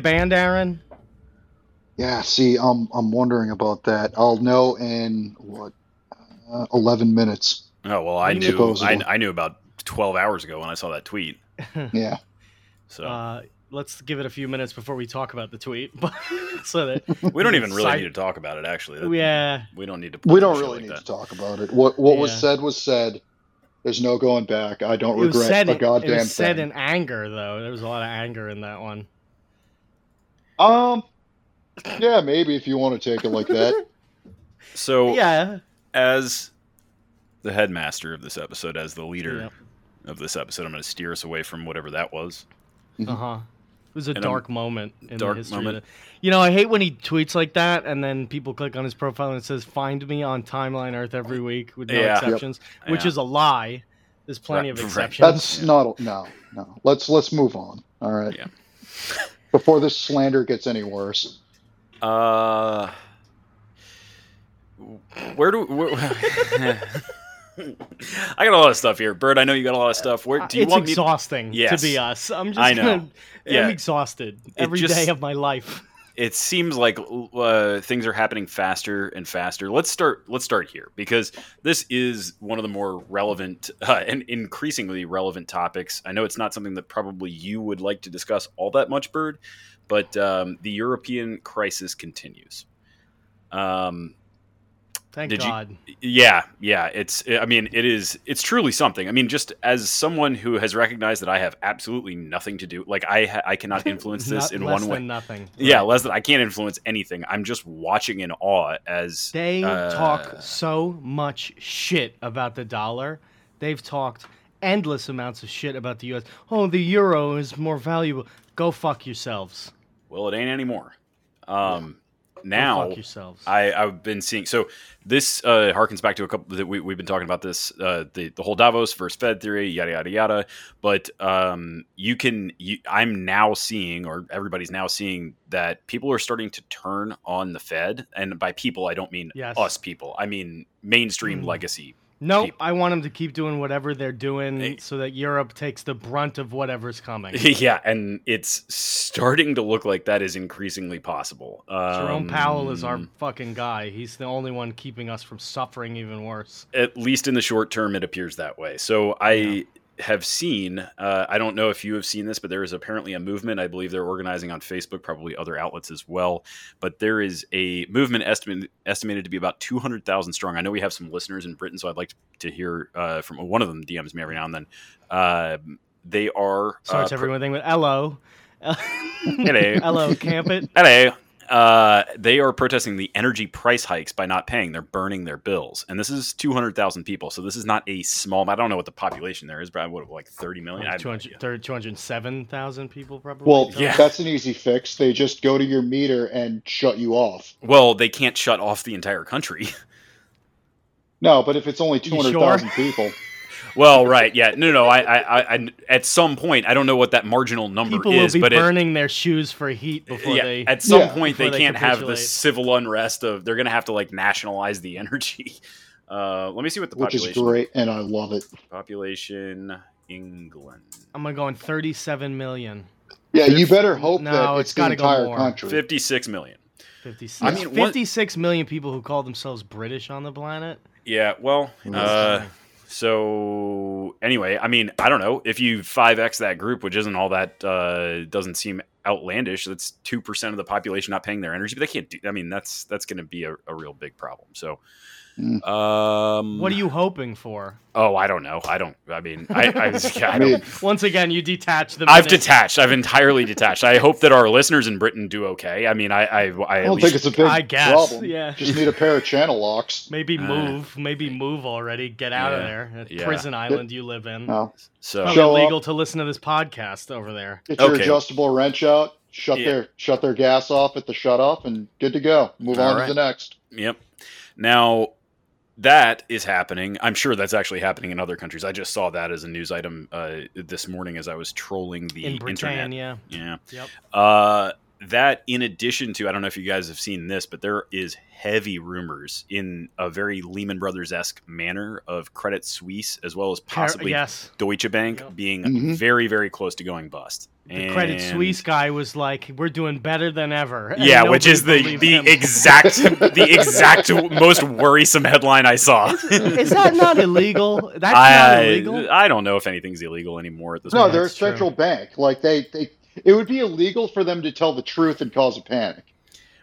banned, Aaron? Yeah, see, I'm I'm wondering about that. I'll know in what uh, 11 minutes. Oh well, I knew. I, I knew about 12 hours ago when I saw that tweet. Yeah. So Uh, let's give it a few minutes before we talk about the tweet, so that we don't even really need to talk about it. Actually, That- yeah, we don't need to. We don't really like need that. to talk about it. What what was said was said. There's no going back. I don't it regret said. a It was said thing. in anger, though. There was a lot of anger in that one. Um, yeah, maybe if you want to take it like that. So, Yeah, as the headmaster of this episode, as the leader Yep. of this episode, I'm going to steer us away from whatever that was. uh huh. It was a And a dark moment in dark the history. moment. Of the, you know, I hate when he tweets like that, and then people click on his profile and it says "Find me on Timeline Earth every week" with no Yeah. Yep. exceptions, which Yeah. is a lie. There's plenty Right, of exceptions. That's not no no. Let's let's move on. All right. Yeah. Before this slander gets any worse. Uh, where do where, I got a lot of stuff here, Bird. I know you got a lot of stuff. Where do you it's want me? exhausting Yes. to be us. I'm just I know. Gonna, Yeah. I'm exhausted every day just- of my life. It seems like uh, things are happening faster and faster. Let's start. Let's start here because this is one of the more relevant uh, and increasingly relevant topics. I know it's not something that probably you would like to discuss all that much, Bird, but um, the European crisis continues. Um, Thank Did you- God. yeah, yeah. It's. I mean, it is. It's truly something. I mean, just as someone who has recognized that I have absolutely nothing to do, like I, I cannot influence this in one way. nothing. Yeah, Right. less than I can't influence anything. I'm just watching in awe as They uh, talk so much shit about the dollar. They've talked endless amounts of shit about the U.S. Oh, the euro is more valuable. Go fuck yourselves. Well, it ain't anymore. Um, now fuck yourselves. I, I've been seeing. So this uh, harkens back to a couple that we, we've been talking about this uh, the the whole Davos versus Fed theory, yada yada yada. But um, you can. You, I'm now seeing, or everybody's now seeing that people are starting to turn on the Fed, and by people I don't mean Yes. us people. I mean mainstream Mm. legacy. No, people. I want them to keep doing whatever they're doing Hey. so that Europe takes the brunt of whatever's coming. yeah, and it's starting to look like that is increasingly possible. Jerome Powell is our Um, fucking guy. He's the only one keeping us from suffering even worse. at least in the short term, it appears that way. So I have seen. Uh, I don't know if you have seen this, but there is apparently a movement. I believe they're organizing on Facebook, probably other outlets as well. But there is a movement estimated estimated to be about two hundred thousand strong. I know we have some listeners in Britain, so I'd like to hear uh, from one of them. DMs me every now and then. Uh, they are Starts uh, everything with hello. Hello. hello, camp it. Hello. Uh, they are protesting the energy price hikes by not paying. They're burning their bills, and this is two hundred thousand people. So this is not a small. I don't know what the population there is, but what like thirty million. I have no idea. 200 207,000 people probably. Well, Yeah. that's an easy fix. They just go to your meter and shut you off. Well, they can't shut off the entire country. No, but if it's only two You hundred thousand people, well, right? Yeah. No, no. I, I, I, I, at some point, I don't know what that marginal number People is, will be but it, burning their shoes for heat before yeah, they. at some Yeah. point they they can't have the civil unrest of. They're going to have to like nationalize the energy. Uh, let me see what the which is great, and I love it. Population England. I'm gonna go in 37 million. Yeah, you better hope No, that it's it's the gotta go entire country. Fifty-six million. 56. I mean, what- 56 million people who call themselves British on the planet. Yeah, well, uh, so anyway, I mean, I don't know if you five x that group, which isn't all that uh, doesn't seem outlandish. That's two percent of the population not paying their energy, but they can't do. I mean, that's that's going to be a, a real big problem. So, Mm. um, What are you hoping for? Oh, I don't know. I don't. I mean, I, I, yeah, I I don't. Once again, you detach the. I've detached. I've entirely detached. I hope that our listeners in Britain do okay. I mean, I, I, I, I don't least, think it's a big I guess, problem. yeah. Just need a pair of channel locks. Maybe Uh, move. maybe move already. Get out of there. Yeah. Prison island you live in. No. so. Probably illegal up. to listen to this podcast over there. Get your Okay. adjustable wrench out. Shut Yeah. their shut their gas off at the shut off, and good to go. Move All on right. to the next. Yep. Now that is happening. I'm sure that's actually happening in other countries. I just saw that as a news item uh, this morning as I was trolling the in internet. Yeah, Yeah. Yep. Uh, that in addition to, I don't know if you guys have seen this, but there is heavy rumors in a very Lehman Brothers esque manner of Credit Suisse as well as possibly yes. Deutsche Bank Yep. being Mhm. very, very close to going bust. The Credit Suisse guy was like, "We're doing better than ever." and Yeah, which is the the him. exact the exact most worrisome headline I saw. Is that not illegal? That's not illegal. I don't know if anything's illegal anymore at this point No, point. they're a central bank. Like they, they, it would be illegal for them to tell the truth and cause a panic.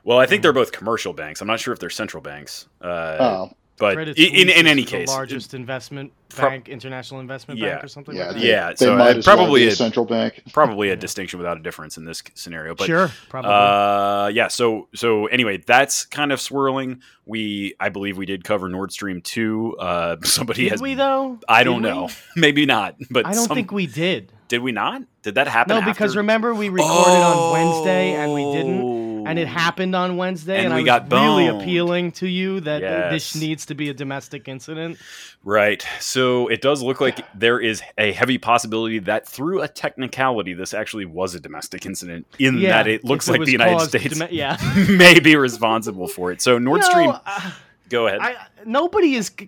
Well, I think they're both commercial banks. I'm not sure if they're central banks. Uh, Oh, but Credit in in is any the case, largest investment Pro- bank, international investment Yeah. bank, or something yeah, like they, that. Yeah, They so, might uh, as well probably a a- central bank. probably a distinction without a difference in this scenario. But sure, probably. Uh, yeah. So so anyway, that's kind of swirling. We I believe we did cover Nord Stream two. Uh, somebody did has. we though? I don't we? know. Maybe not. But I don't some- think we did. did. We not? Did that happen? No, because remember we recorded on Wednesday and we didn't, and it happened on Wednesday, And and, we got really appealing to you that uh, this needs to be a domestic incident. Right. So it does look like there is a heavy possibility that through a technicality, this actually was a domestic incident in Yeah, that it looks like was the United States yeah. may be responsible for it. So Nord No, Stream, uh, go ahead. I nobody is. p-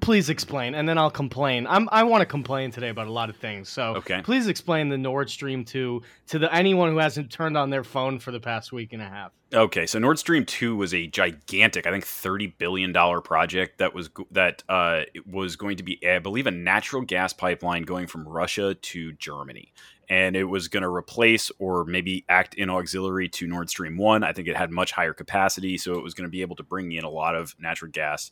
Please explain, and then I'll complain. I'm. I want to complain today about a lot of things. So Okay. please explain the Nord Stream two to the anyone who hasn't turned on their phone for the past week and a half. Okay, so Nord Stream two was a gigantic, I think, thirty billion dollar project that was that uh, was going to be, I believe, a natural gas pipeline going from Russia to Germany, and it was going to replace or maybe act in auxiliary to Nord Stream one. I think it had much higher capacity, so it was going to be able to bring in a lot of natural gas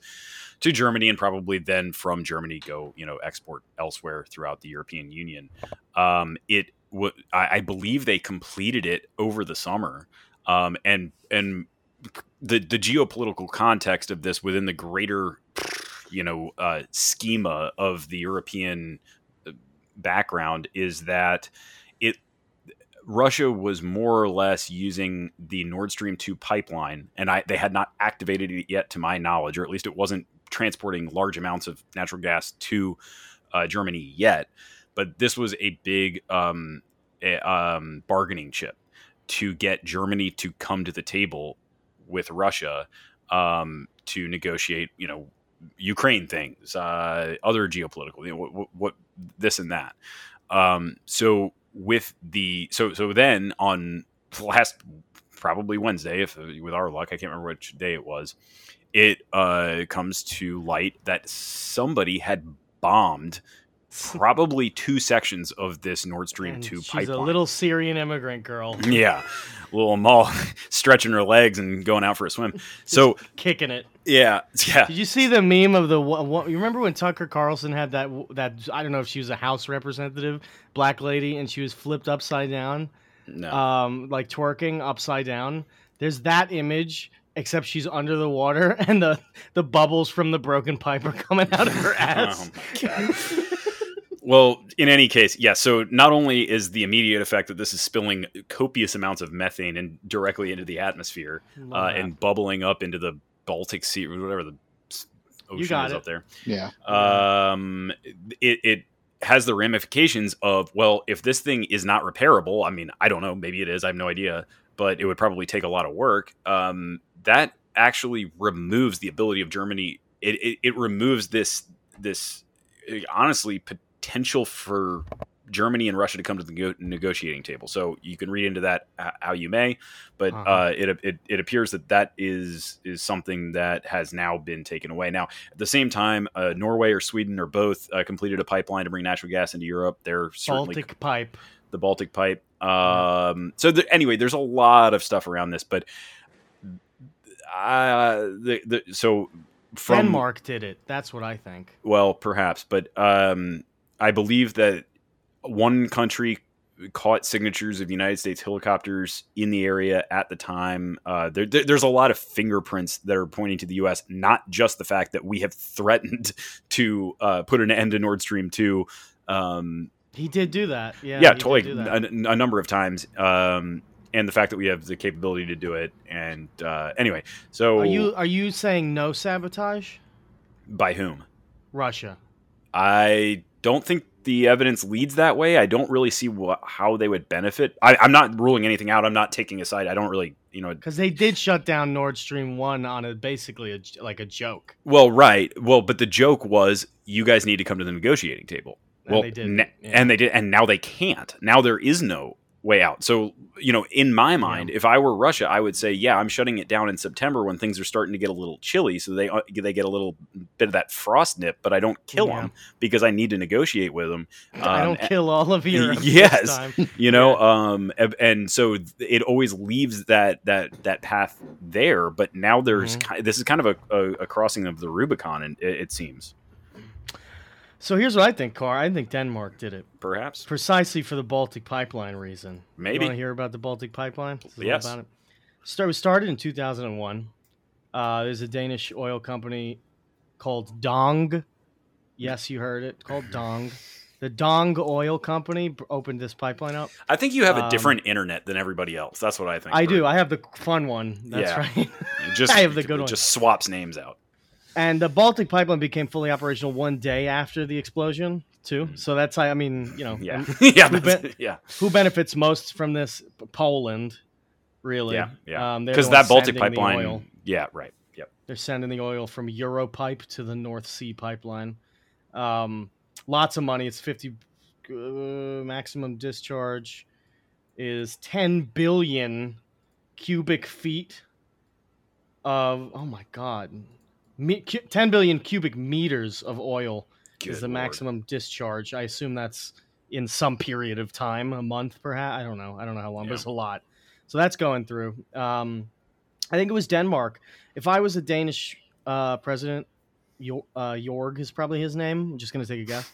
to Germany, and probably then from Germany go, you know, export elsewhere throughout the European Union. Um, it, w- I, I believe, they completed it over the summer um, and and the the geopolitical context of this within the greater you know uh, schema of the European background is that it Russia was more or less using the Nord Stream 2 pipeline and I they had not activated it yet to my knowledge or at least it wasn't transporting large amounts of natural gas to uh, Germany yet. But this was a big um, a, um, bargaining chip to get Germany to come to the table with Russia um, to negotiate, you know, Ukraine things, uh, other geopolitical, you know, what, what, this and that. Um, so with the so so then on last probably Wednesday, if with our luck, I can't remember which day it was. It uh, comes to light that somebody had bombed probably two sections of this Nord Stream And two she's pipeline. a little Syrian immigrant girl. Yeah, little Amal stretching her legs and going out for a swim. So kicking it. yeah, yeah, Did you see the meme of the? wha- wha- You remember when Tucker Carlson had that? That I don't know if she was a House representative, black lady, and she was flipped upside down, no, um, like twerking upside down. There's that image, except she's under the water, and the the bubbles from the broken pipe are coming out of her ass. Oh my God. Well, in any case, yeah. So not only is the immediate effect that this is spilling copious amounts of methane and directly into the atmosphere uh, and bubbling up into the Baltic Sea, or whatever the s- ocean got is it. up there. Yeah. um, it, it has the ramifications of well, if this thing is not repairable, I mean, I don't know, maybe it is, I have no idea, but it would probably take a lot of work. Um, that actually removes the ability of Germany. It, it, it removes this this uh, honestly potential for Germany and Russia to come to the negotiating table. So you can read into that how you may, but Uh-huh. uh, it, it it appears that that is is something that has now been taken away. Now, at the same time, uh, Norway or Sweden or both uh, completed a pipeline to bring natural gas into Europe. They're certainly Baltic pipe. the Baltic Pipe. Um, so the, anyway, there's a lot of stuff around this, but uh, the, the so from Denmark did it. That's what I think. well, perhaps, but um, I believe that one country caught signatures of United States helicopters in the area at the time. Uh, there, there- there's a lot of fingerprints that are pointing to the U.S., not just the fact that we have threatened to uh, put an end to Nord Stream 2. Um, He did do that. Yeah. yeah, totally, a, a number of times. Um, and the fact that we have the capability to do it. And uh, anyway, so Are you are you saying no sabotage? by whom? Russia. I don't think the evidence leads that way. I don't really see what, how they would benefit. I, I'm not ruling anything out. I'm not taking a side. I don't really, you know. Because they did shut down Nord Stream one on a basically a, like a joke. Well, right. Well, but the joke was you guys need to come to the negotiating table. And well, they didn't, na- yeah. and they did, and now they can't. Now there is no way out. So, you know, in my mind, if I were Russia, I would say, yeah, I'm shutting it down in September when things are starting to get a little chilly, so they uh, they get a little bit of that frost nip, but I don't kill Yeah. them because I need to negotiate with them. I don't kill all of Europe. yes. time. you know um and- and so it always leaves that that that path there but now there's Mm-hmm. ki this is kind of a, a, a crossing of the rubicon and it, it seems So here's what I think, Car. I think Denmark did it perhaps precisely for the Baltic pipeline reason. Maybe. You want to hear about the Baltic pipeline? Yes. About it. Start, was started in 2001. Uh, there's a Danish oil company called Dong. Yes, you heard it. Called Dong. The Dong Oil Company opened this pipeline up. i think you have a Um, different internet than everybody else that's what i think I do. I have the fun one. That's Yeah. right. Just I have the good it one. just swaps names out And the Baltic pipeline became fully operational one day after the explosion, too. So that's, I mean, you know, Mm. yeah yeah who that's- yeah who benefits most from this? Poland, really. yeah yeah Um, because the that baltic pipeline oil. yeah right yep They're sending the oil from Europipe to the North Sea pipeline. Um, lots of money. It's 50 uh, maximum discharge is 10 billion cubic feet of oh my god. Me, cu- 10 billion cubic meters of oil Good is the Lord. maximum discharge. I assume that's in some period of time, a month perhaps. I don't know. I don't know how long, Yeah. but it's a lot. So that's going through. Um, I think it was Denmark. If I was a Danish uh, president, uh, Jorg is probably his name. I'm just going to take a guess.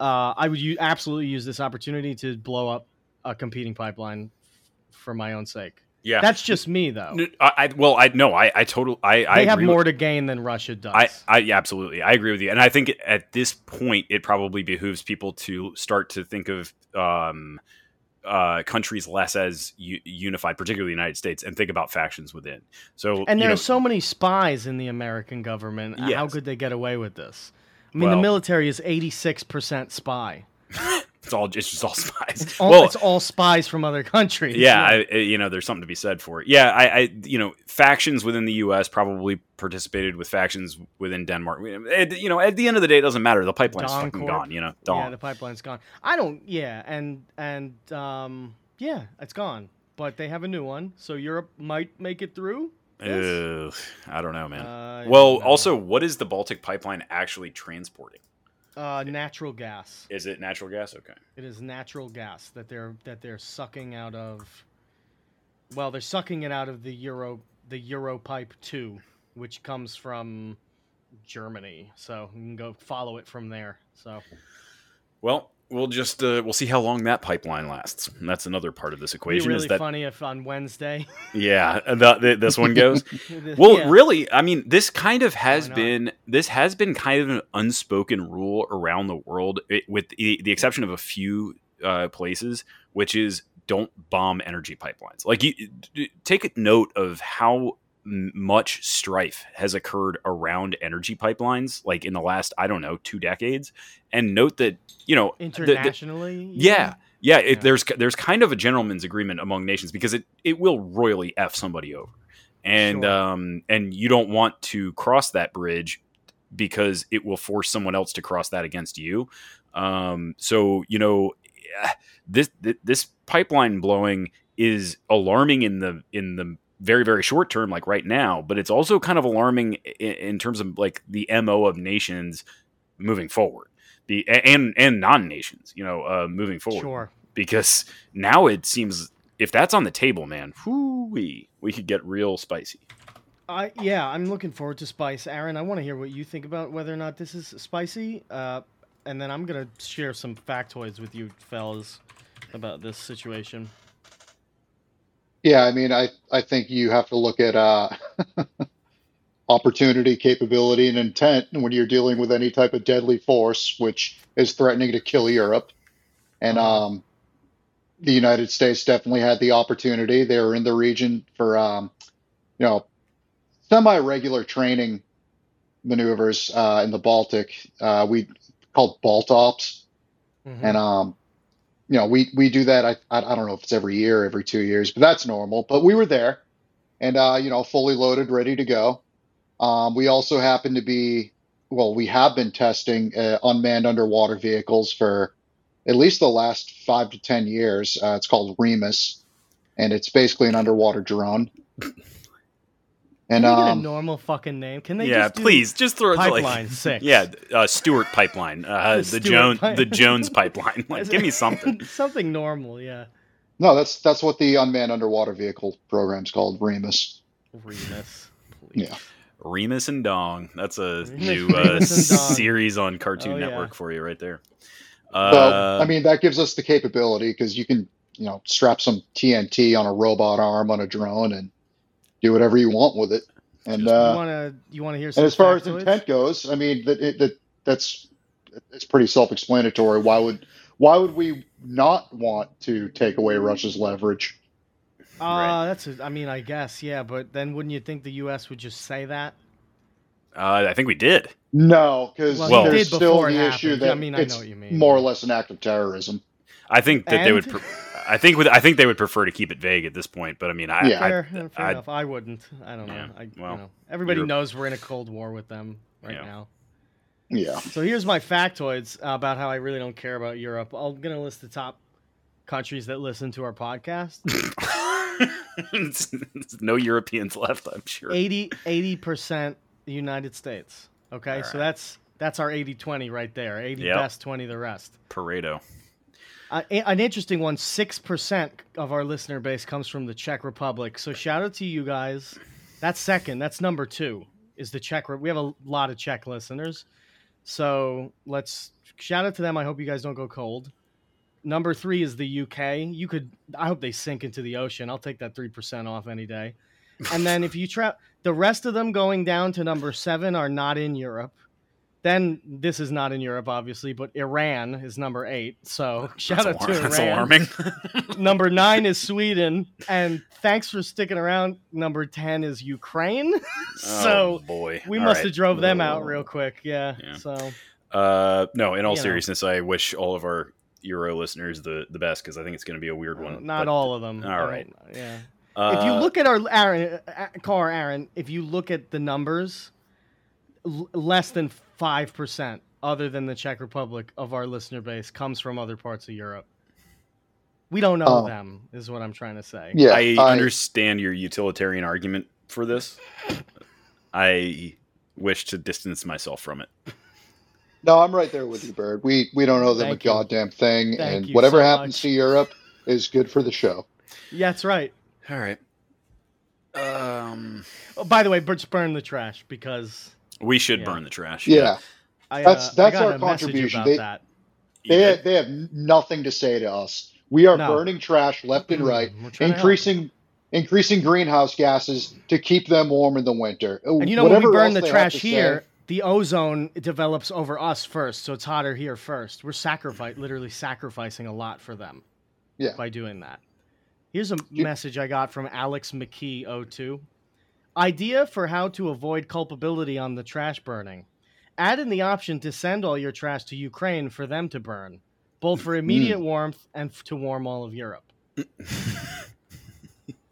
Uh, I would u- absolutely use this opportunity to blow up a competing pipeline for my own sake. Yeah That's just me, though. I, I well i no i i total i i have agree with- more to gain than Russia does. I, I yeah, absolutely, I agree with you, and I think at this point it probably behooves people to start to think of um, uh, countries less as u- unified, particularly the United States, and think about factions within. So And you there know, are so many spies in the American government. How could they get away with this? I mean, Well- the military is 86% spy. It's all it's just all spies. All, well, it's all spies from other countries. yeah, I, I- you know, there's something to be said for it. Yeah, I, I, you know, factions within the U.S. probably participated with factions within Denmark. It- you know, at the end of the day, it doesn't matter. The pipeline's Dawn fucking Corp. gone. You know, yeah, the pipeline's gone. I don't. Yeah, and and um, yeah, it's gone. But they have a new one, so Europe might make it through. Ugh, I don't know, man. Uh, well, no. also, what is the Baltic pipeline actually transporting? Uh, natural gas. Is it natural gas? Okay. It is natural gas that they're that they're sucking out of. Well, they're sucking it out of the Euro the Europipe two, which comes from Germany. So you can go follow it from there. So Well, we'll just uh, we'll see how long that pipeline lasts. And that's another part of this equation. really is that funny if on Wednesday. yeah, the, the, this one goes. Well, Yeah. really, I mean, this kind of has been this has been kind of an unspoken rule around the world, it, with the, the exception of a few uh, places, which is don't bomb energy pipelines. Like, you d- take a note of how much strife has occurred around energy pipelines, like in the last I don't know two decades, and note that you know the- the- internationally. you yeah. Yeah, it, Yeah. there's there's kind of a gentleman's agreement among nations because it, it will royally f somebody over, and Sure. um and you don't want to cross that bridge because it will force someone else to cross that against you. Um, so you know this this pipeline blowing is alarming in the in the very very short term, like right now, but it's also kind of alarming in, in terms of like the mo of nations moving forward. The, and and non nations, you know, uh, moving forward. Sure. because now it seems if that's on the table, man, whoo-wee, we could get real spicy. I yeah, I'm looking forward to spice. Aaron, I want to hear what you think about whether or not this is spicy. Uh, and then I'm gonna share some factoids with you fellas about this situation. Yeah, I mean, I I think you have to look at uh, opportunity, capability, and intent when you're dealing with any type of deadly force, which is threatening to kill Europe. And Uh-huh. um, the United States definitely had the opportunity. They were in the region for um, you know semi-regular training maneuvers uh, in the Baltic. Uh, we called Balt Ops. Mhm. And um, you know, we we do that. I, I I don't know if it's every year, every two years, but that's normal. But we were there, and uh, you know, fully loaded, ready to go. Um, we also happen to be, well, we have been testing uh, unmanned underwater vehicles for at least the last five to ten years. Uh, it's called Remus, and it's basically an underwater drone. And Can they get a um, normal fucking name? Can they yeah, just do please just throw it Pipeline like six? yeah, uh, Stewart pipeline, uh, The the, Jones pipe- the Jones pipeline. Like, give me something. something normal, yeah. no, that's that's what the unmanned underwater vehicle program's called, Remus. Remus. please. Yeah. Remus and Dong. That's a Remus- new uh, Remus and Dong. series on Cartoon Oh, yeah. Network for you right there. So, Uh, I mean, that gives us the capability because you can, you know, strap some TNT on a robot arm on a drone and do whatever you want with it. And you uh, wanna you wanna hear some and as far as intent goes, I mean, that it, that that's it's pretty self-explanatory. Why would why would we not want to take away Russia's leverage? Uh, Right. that's a, I mean, I guess, yeah, but then wouldn't you think the U.S. would just say that? uh, I think we did. No, because Well, there's still before it the issue happened. that I mean, I know it's what you mean. more or less an act of terrorism. I think that they would. And- Pre- I think with. I think they would prefer to keep it vague at this point. But I mean, I. Yeah. I, Fair, fair I- enough. I wouldn't. I don't know. Yeah, I, well, you know, everybody you're- knows we're in a cold war with them right Yeah. now. Yeah. So here's my factoids about how I really don't care about Europe. I'm gonna list the top countries that listen to our podcast. no Europeans left. I'm sure. 80 percent the United States. Okay, All so that's that's our 80-20 right there. 80 Yep. best, 20 the rest. Pareto. Uh, an interesting one: six percent of our listener base comes from the Czech Republic. So shout out to you guys. That's second. That's number two. Is the Czech? We have a lot of Czech listeners, so let's shout out to them. I hope you guys don't go cold. Number three is the UK. You could. I hope they sink into the ocean. I'll take that three percent off any day. And then if you trap the rest of them going down to number seven are not in Europe. Then this is not in Europe, obviously, but Iran is number eight. So shout That's, out to that's Iran. alarming. Number nine is Sweden, and thanks for sticking around. Number ten is Ukraine. so oh, boy, we All must right. have drove them out real quick. Yeah. Yeah. So Uh, no, in all You know. seriousness, I wish all of our Euro listeners the the best because I think it's going to be a weird one. uh, not but, all of them. all right. Yeah. Uh, if you look at our Aaron uh, car, Aaron, if you look at the numbers, l- less than five percent, other than the Czech Republic, of our listener base comes from other parts of Europe. We don't know Oh. them, is what I'm trying to say. Yeah. I, understand your utilitarian argument for this. I wish to distance myself from it. No, I'm right there with you, Bird. We we don't know them Thank a you. goddamn thing, Thank and you whatever so happens much. to Europe is good for the show. Yeah, that's right. All right. Um, Oh, by the way, just burn the trash because we should Yeah. burn the trash. Yeah, I, That's- uh, that's I our contribution. They- that. They have, they have nothing to say to us. We are No. burning trash left and right, We're trying to help. increasing increasing greenhouse gases to keep them warm in the winter. And you know, Whatever when we burn the trash to say- here, the ozone develops over us first, so it's hotter here first. We're sacrifice, literally sacrificing a lot for them Yeah. by doing that. Here's a You- message I got from Alex McKee 02. Idea for how to avoid culpability on the trash burning. Add in the option to send all your trash to Ukraine for them to burn, both for immediate hmm. warmth and f- to warm all of Europe.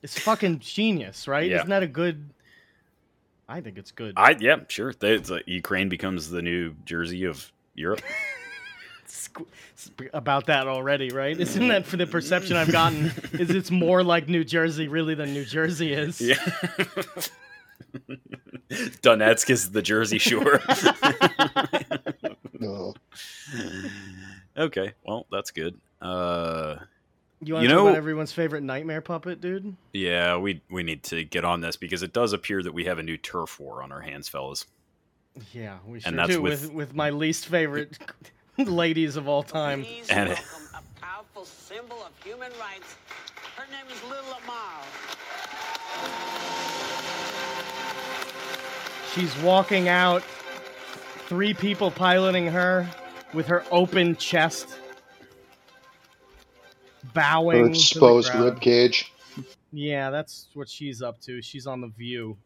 it's fucking genius, right? Yeah. Isn't that a good? I think it's good. I yeah, sure. They, like Ukraine becomes the new Jersey of Europe. squ- sp- about that already, right? Isn't that for the perception I've gotten? is it's more like New Jersey really than New Jersey is? yeah. Donetsk is the Jersey Shore. No. okay, well that's good. Uh, You want You to talk know- about everyone's favorite nightmare puppet, dude? Yeah, we we need to get on this because it does appear that we have a new turf war on our hands, fellas. Yeah, we sure And that's do. with- With with my least favorite ladies of all time. Please And- welcome a powerful symbol of human rights. Her name is Lil Amal. She's walking out, three people piloting her with her open chest, bowing. Her to the exposed crowd. rib cage. Yeah, that's what she's up to. She's on the View.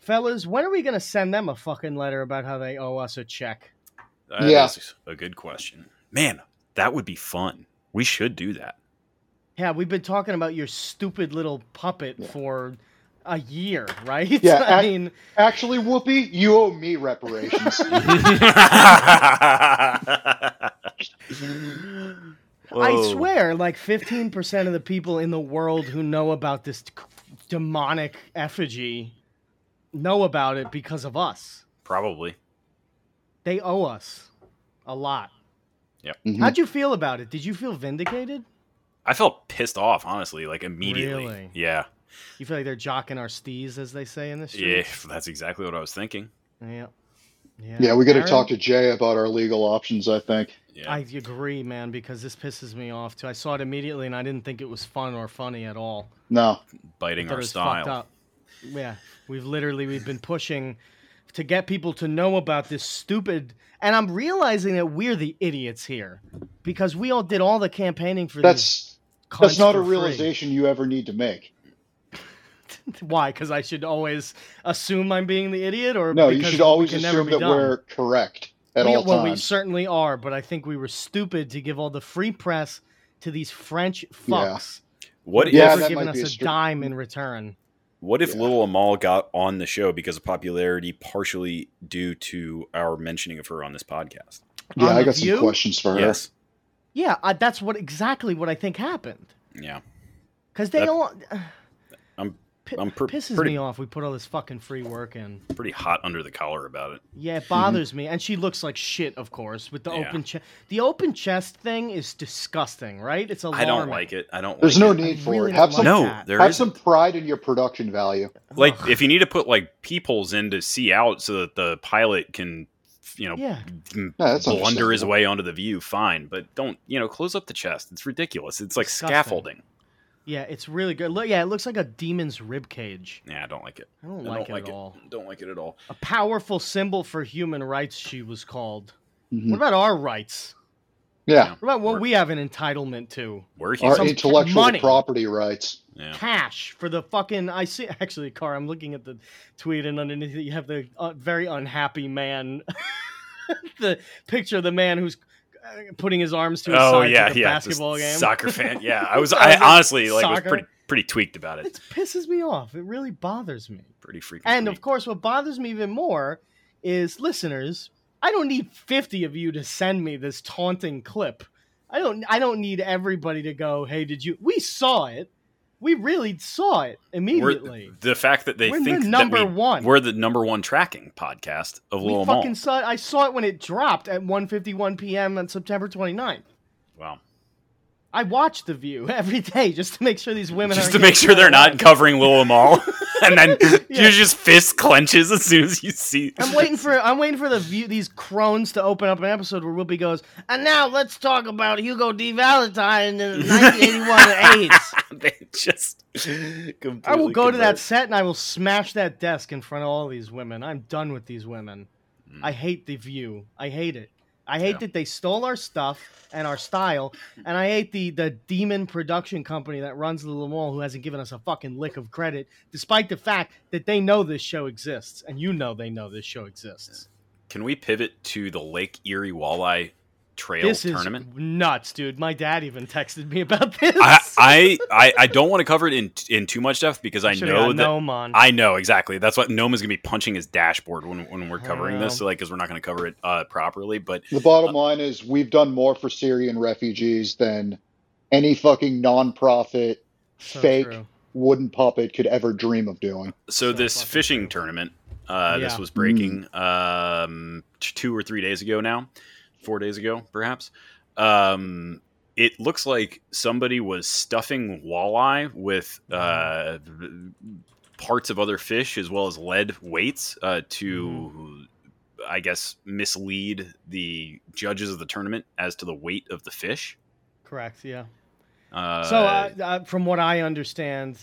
Fellas, when are we gonna send them a fucking letter about how they owe us a check? That Yeah. is a good question. Man, that would be fun. We should do that. Yeah, we've been talking about your stupid little puppet Yeah. for a year, right? Yeah, I ac- mean, Actually, Whoopi, you owe me reparations. I swear, like 15% of the people in the world who know about this c- demonic effigy know about it because of us. Probably. They owe us a lot. Mhm. How'd you feel about it? Did you feel vindicated? I felt pissed off, honestly, like immediately. Really? Yeah. You feel like they're jocking our stees, as they say in the Yeah, street? that's exactly what I was thinking. Yeah. Yeah, Yeah, we got to talk to Jay about our legal options. I think. Yeah. I agree, man, because this pisses me off too. I saw it immediately and I didn't think it was fun or funny at all. No, biting it our was fucked style. up. Yeah, we've literally we've been pushing to get people to know about this stupid, and I'm realizing that we're the idiots here because we all did all the campaigning for that's these. that's not a for free. realization you ever need to make. Why? Because I should always assume I'm being the idiot, or No, you because should we always can never assume be that done? we're correct at we, all well, we certainly are, but I think we were stupid to give all the free press to these French fucks. What who've Yeah, never that given might us be a a dime in return. What if Yeah. Little Amal got on the show because of popularity, partially due to our mentioning of her on this podcast? yeah, On I got View? some questions for her. Yes. Yeah, I, that's what exactly what I think happened. Yeah. Because they That- don't. I'm Pi- I'm pr- pisses pretty- me off. We put all this fucking free work in. pretty hot under the collar about it. Yeah, it bothers me. And she looks like shit, of course, with the Yeah. open chest. The open chest thing is disgusting, right? It's alarming. I don't like it. I don't. There's like no it. need for really it. don't Have like some No, there have isn't. some pride in your production value. Like if you need to put like peepholes in to see out so that the pilot can, you know, Yeah. m- Yeah, blunder his way onto the view, fine. But don't you know close up the chest. It's ridiculous. It's like Disgusting. scaffolding. Yeah, it's really good. Look, yeah, it looks like a demon's rib cage. Yeah, I don't like it. I don't I like don't it like at it. all. Don't like it at all. A powerful symbol for human rights, she was called. Mhm. What about our rights? Yeah, What about what We're- we have an entitlement to? We're our human. Some intellectual money. property rights. Yeah. cash for the fucking I see actually car I'm looking at the tweet and underneath it you have the uh, very unhappy man the picture of the man who's putting his arms to his Oh side yeah, like a yeah. basketball game Soccer fan. Yeah, I was. I I, was like, honestly like was pretty pretty tweaked about it. it pisses me off it really bothers me Pretty freaking. and of course what bothers me even more is listeners I don't need 50 of you to send me this taunting clip I don't I don't need everybody to go hey did you we saw it we really saw it We're- immediately the fact that they We're the think number that we, one. We're the number one tracking podcast of We Lil fucking Amal. saw it. I saw it when it dropped at 1:51 p.m. on September 29th. Wow. I watch The View every day just to make sure these women Just to make sure they're not covering Lil Amal, and then Yeah. you just fist clenches as soon as you see. I'm waiting for I'm waiting for the view these crones to open up an episode where Whoopi goes, and now let's talk about Hugo D. Valentine and 1981 AIDS. they just. I will go to that set and I will smash that desk in front of all these women. I'm done with these women. Mm. I hate the view. I hate it. I hate Yeah. that they stole our stuff and our style, and I hate the the demon production company that runs the Le Mans who hasn't given us a fucking lick of credit, despite the fact that they know this show exists, and you know they know this show exists. Can we pivot to the Lake Erie Walleye Trail This tournament? is nuts, dude. My dad even texted me about this. I, I, I, I don't want to cover it in in too much depth because I know that Gnome on. I know exactly. That's what Gnome is gonna be punching his dashboard when, when we're covering this, so like because we're not gonna cover it uh, properly. But The bottom line is we've done more for Syrian refugees than any fucking nonprofit So fake true. wooden puppet could ever dream of doing. so, So this fishing true. tournament, uh, this was breaking um, t- two or three days ago now, four days ago perhaps. Um, it looks like somebody was stuffing walleye with uh, parts of other fish as well as lead weights uh, to, I guess, mislead the judges of the tournament as to the weight of the fish. Correct. Yeah. Uh, so, uh, uh, from what I understand,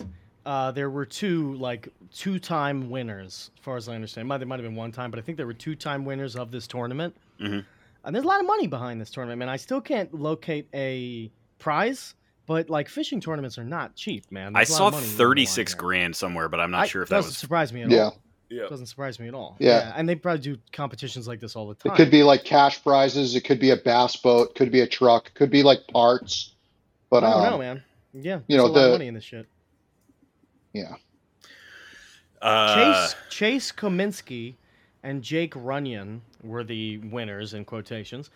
uh, there were two like two-time winners, as far as I understand. Might there might have been one time, but I think there were two-time winners of this tournament. Mhm. And there's a lot of money behind this tournament, man. I still can't locate a prize, but like fishing tournaments are not cheap, man. I There's a lot saw of money on the line 36 grand somewhere, but I'm not I- sure if that doesn't was. surprise me at Yeah. all. Yeah. Doesn't surprise me at all. Yeah. and they probably do competitions like this all the time. It could be like cash prizes. It could be a bass boat. Could be a truck. Could be like parts. But I don't um, know, man. Yeah, you know, a lot of the- money in this shit. yeah. Uh, Chase Chase Cominsky and Jake Runyan were the winners in quotations.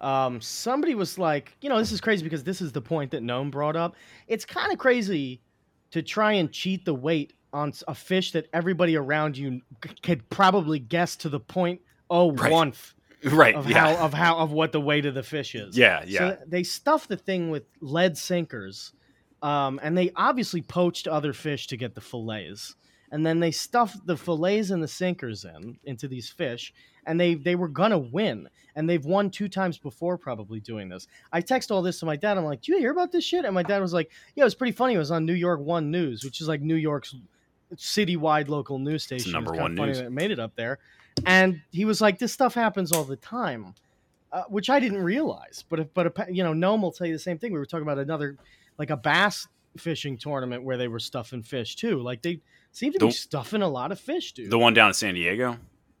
Um, somebody was like, you know, this is crazy because this is the point that Gnome brought up. It's kind of crazy to try and cheat the weight on a fish that everybody around you c- could probably guess to the point oh Right. one right. of yeah. how of how of what the weight of the fish is. yeah. Yeah. So they stuffed the thing with lead sinkers, um, and they obviously poached other fish to get the fillets. And then they stuffed the fillets and the sinkers in into these fish, and they they were gonna win, and they've won two times before probably doing this. I text all this to my dad. I'm like, "Do you hear about this shit?" And my dad was like, "Yeah, it was pretty funny. It was on New York One News, which is like New York's citywide local news station. number one funny news. that it made it up there." And he was like, "This stuff happens all the time." uh, which I didn't realize. But if, but you know, Gnome will tell you the same thing. We were talking about another, like a bass fishing tournament where they were stuffing fish too. Like they seem to be stuffing a lot of fish, dude. The one down in San Diego.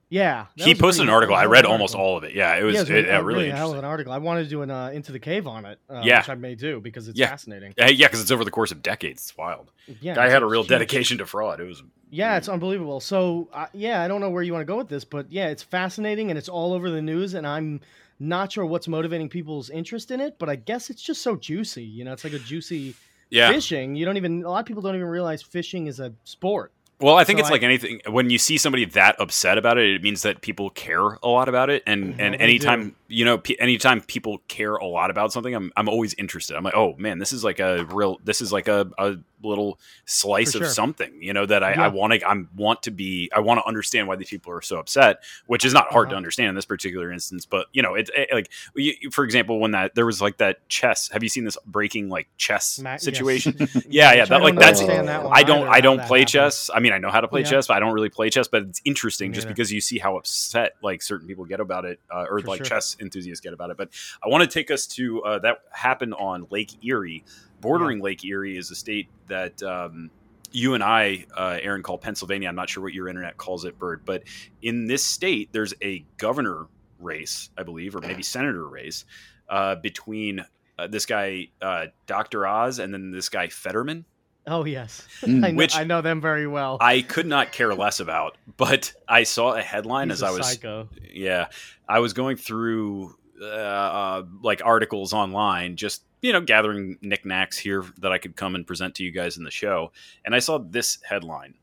yeah, He posted an article. I read an almost all of it. Yeah, it was, yeah, it, really, yeah, a really really hell of interesting. an article. I wanted to do an uh, into the cave on it, uh, Yeah. which I may do because it's Yeah. fascinating. Uh, yeah, because it's over the course of decades. It's wild. Yeah, I had a real huge. dedication to fraud. It was. Yeah, it's unbelievable. So, uh, yeah, I don't know where you want to go with this, but yeah, it's fascinating and it's all over the news, and I'm not sure what's motivating people's interest in it, but I guess it's just so juicy. You know, it's like a juicy Yeah. fishing. You don't even a lot of people don't even realize fishing is a sport. Well, I think So it's I- like anything. When you see somebody that upset about it, it means that people care a lot about it. And and anytime you know, pe- anytime people care a lot about something, I'm I'm always interested. I'm like, oh man, this is like a real. This is like a, a little slice For of something. You know that I, Yeah. I want to. I want to be. I want to understand why these people are so upset, which is not hard to Uh-huh. understand in this particular instance. But you know, it's it, like you, for example, when that there was like that chess. Have you seen this breaking like chess Ma- yes. situation? Yeah, yeah. Which That like that's. that I don't. I don't play chess. I mean, I know how to play Yeah. chess, but I don't really play chess. But it's interesting Me just because you see how upset like certain people get about it, uh, or For like sure. chess enthusiasts get about it. But I want to take us to uh, that happened on Lake Erie. Bordering Lake Erie is a state that. Um, you and I, uh, Aaron, call Pennsylvania. I'm not sure what your internet calls it, Bird, but in this state, there's a governor race, I believe, or maybe senator race uh, between uh, this guy, uh, Dr. Oz, and then this guy, Fetterman. Oh yes, Mm. I, know, Which- I know them very well. I could not care less about, but I saw a headline He's as a I was psycho. yeah, I was going through uh, uh, like articles online, just you know, gathering knickknacks here that I could come and present to you guys in the show, and I saw this headline: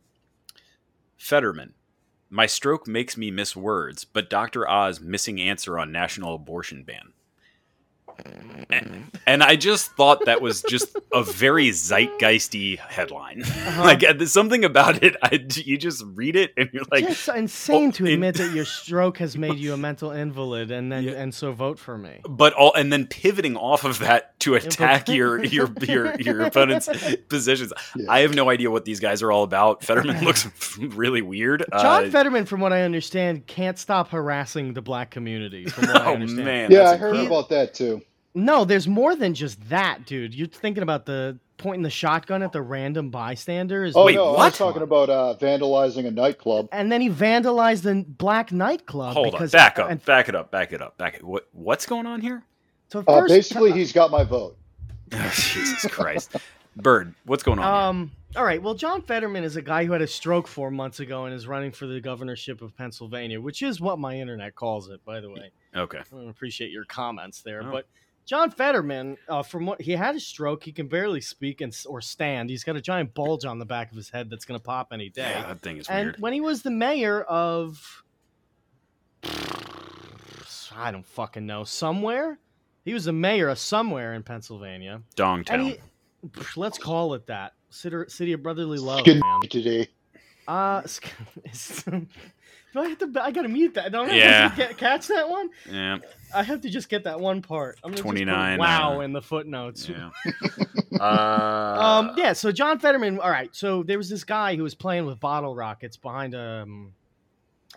Fetterman, my stroke makes me miss words, but Doctor Oz missing answer on national abortion ban. And, and I just thought that was just a very zeitgeisty headline. Uh-huh. like uh, there's something about it. I, you just read it and you're like, It's insane oh, to in- admit that your stroke has made you a mental invalid, and then Yeah. and so vote for me. but all and then pivoting off of that to attack your your your your opponent's positions. Yeah. I have no idea what these guys are all about. Fetterman looks really weird. John Uh, Fetterman, from what I understand, can't stop harassing the black community. From what I oh understand. man, Yeah, that's I heard incredible. about that too. No, there's more than just that, dude. You're thinking about the pointing the shotgun at the random bystander. Is Oh Wait, no, I what? was talking about uh, vandalizing a nightclub. and then he vandalized the black nightclub. Hold on, back up, and back it up, back it up, back it. What what's going on here? so Uh, first, basically, he's got my vote. Jesus Christ, Bird, what's going on? here? Um. All right. Well, John Fetterman is a guy who had a stroke four months ago and is running for the governorship of Pennsylvania, which is what my internet calls it, by the way. Okay, I appreciate your comments there, Oh. but John Fetterman, uh, from what he had a stroke, he can barely speak and or stand. He's got a giant bulge on the back of his head that's going to pop any day. yeah, that thing is and weird. when he was the mayor of, I don't fucking know, somewhere, He was the mayor of somewhere in Pennsylvania. And Dongtown. he, let's call it that. City, city of brotherly love, Skin man. today. Uh, do I have to? I gotta mute that. Don't I Yeah. have to get, catch that one? yeah. I have to just get that one part. I'm put 29, wow uh, in the footnotes. Yeah. uh, Um, yeah. So John Fetterman. All right. So there was this guy who was playing with bottle rockets behind a. Um,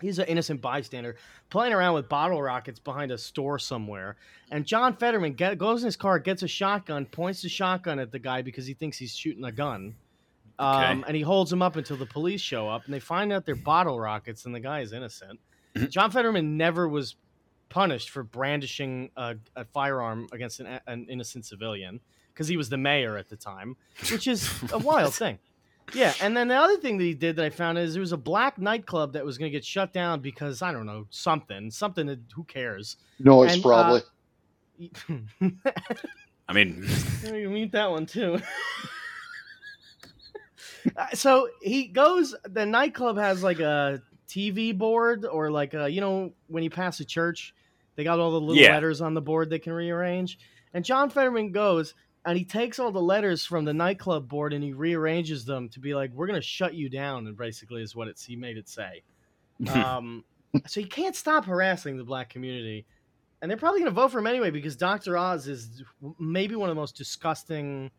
he's an innocent bystander playing around with bottle rockets behind a store somewhere. And John Fetterman get, goes in his car, gets a shotgun, points the shotgun at the guy because he thinks he's shooting a gun. Um, Okay. and he holds him up until the police show up, and they find out they're bottle rockets, and the guy is innocent. Mhm. John Fetterman never was punished for brandishing a, a firearm against an, an innocent civilian because he was the mayor at the time, which is a wild thing. Yeah, and then the other thing that he did that I found is there was a black nightclub that was going to get shut down because I don't know something, something that who cares. Noise, And, uh, probably. I mean, you mute that one too. Uh, so he goes. The nightclub has like a TV board, or like a, you know when you pass a church, they got all the little Yeah. letters on the board they can rearrange. And John Fetterman goes and he takes all the letters from the nightclub board and he rearranges them to be like, "We're gonna shut you down," and basically is what it's he made it say. Um, so you can't stop harassing the black community. And they're probably going to vote for him anyway because Dr. Oz is maybe one of the most disgusting,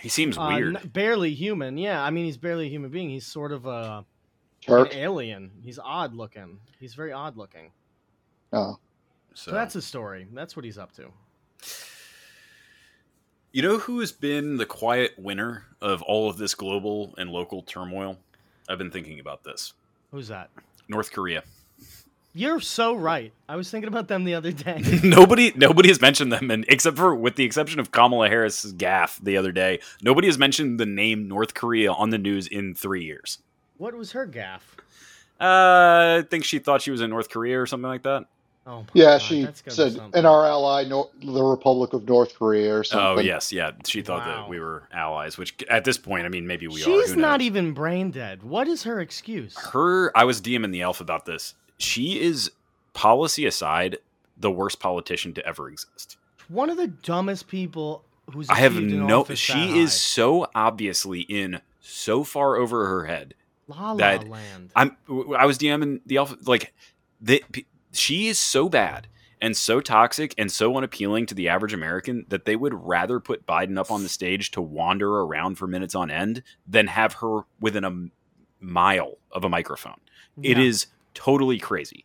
he seems uh, weird. n- barely human. Yeah, I mean, he's barely a human being. He's sort of a, an alien. He's odd looking. He's very odd looking. Oh. So that's his story. That's what he's up to. You know who has been the quiet winner of all of this global and local turmoil? I've been thinking about this. Who's that? North Korea. You're so right. I was thinking about them the other day. nobody nobody has mentioned them and except for with the exception of Kamala Harris's gaffe the other day, nobody has mentioned the name North Korea on the news in 3 years. what was her gaffe? Uh, I think she thought she was in North Korea or something like that. Oh, Yeah, God, she that's gotta be said, something. and our ally, Nor- the Republic of North Korea, or something." Oh yes, yeah. She thought Wow. that we were allies, which at this point, I mean, maybe we are. She's not knows? even brain dead. What is her excuse? her i was dming the elf about this she is policy aside the worst politician to ever exist One of the dumbest people who's i have no she is so obviously in so far over her head La La that- Land. i'm i was dming the elf like the, she is so bad and so toxic and so unappealing to the average american that they would rather put biden up on the stage to wander around for minutes on end than have her within a um, mile of a microphone It Yeah. is totally crazy.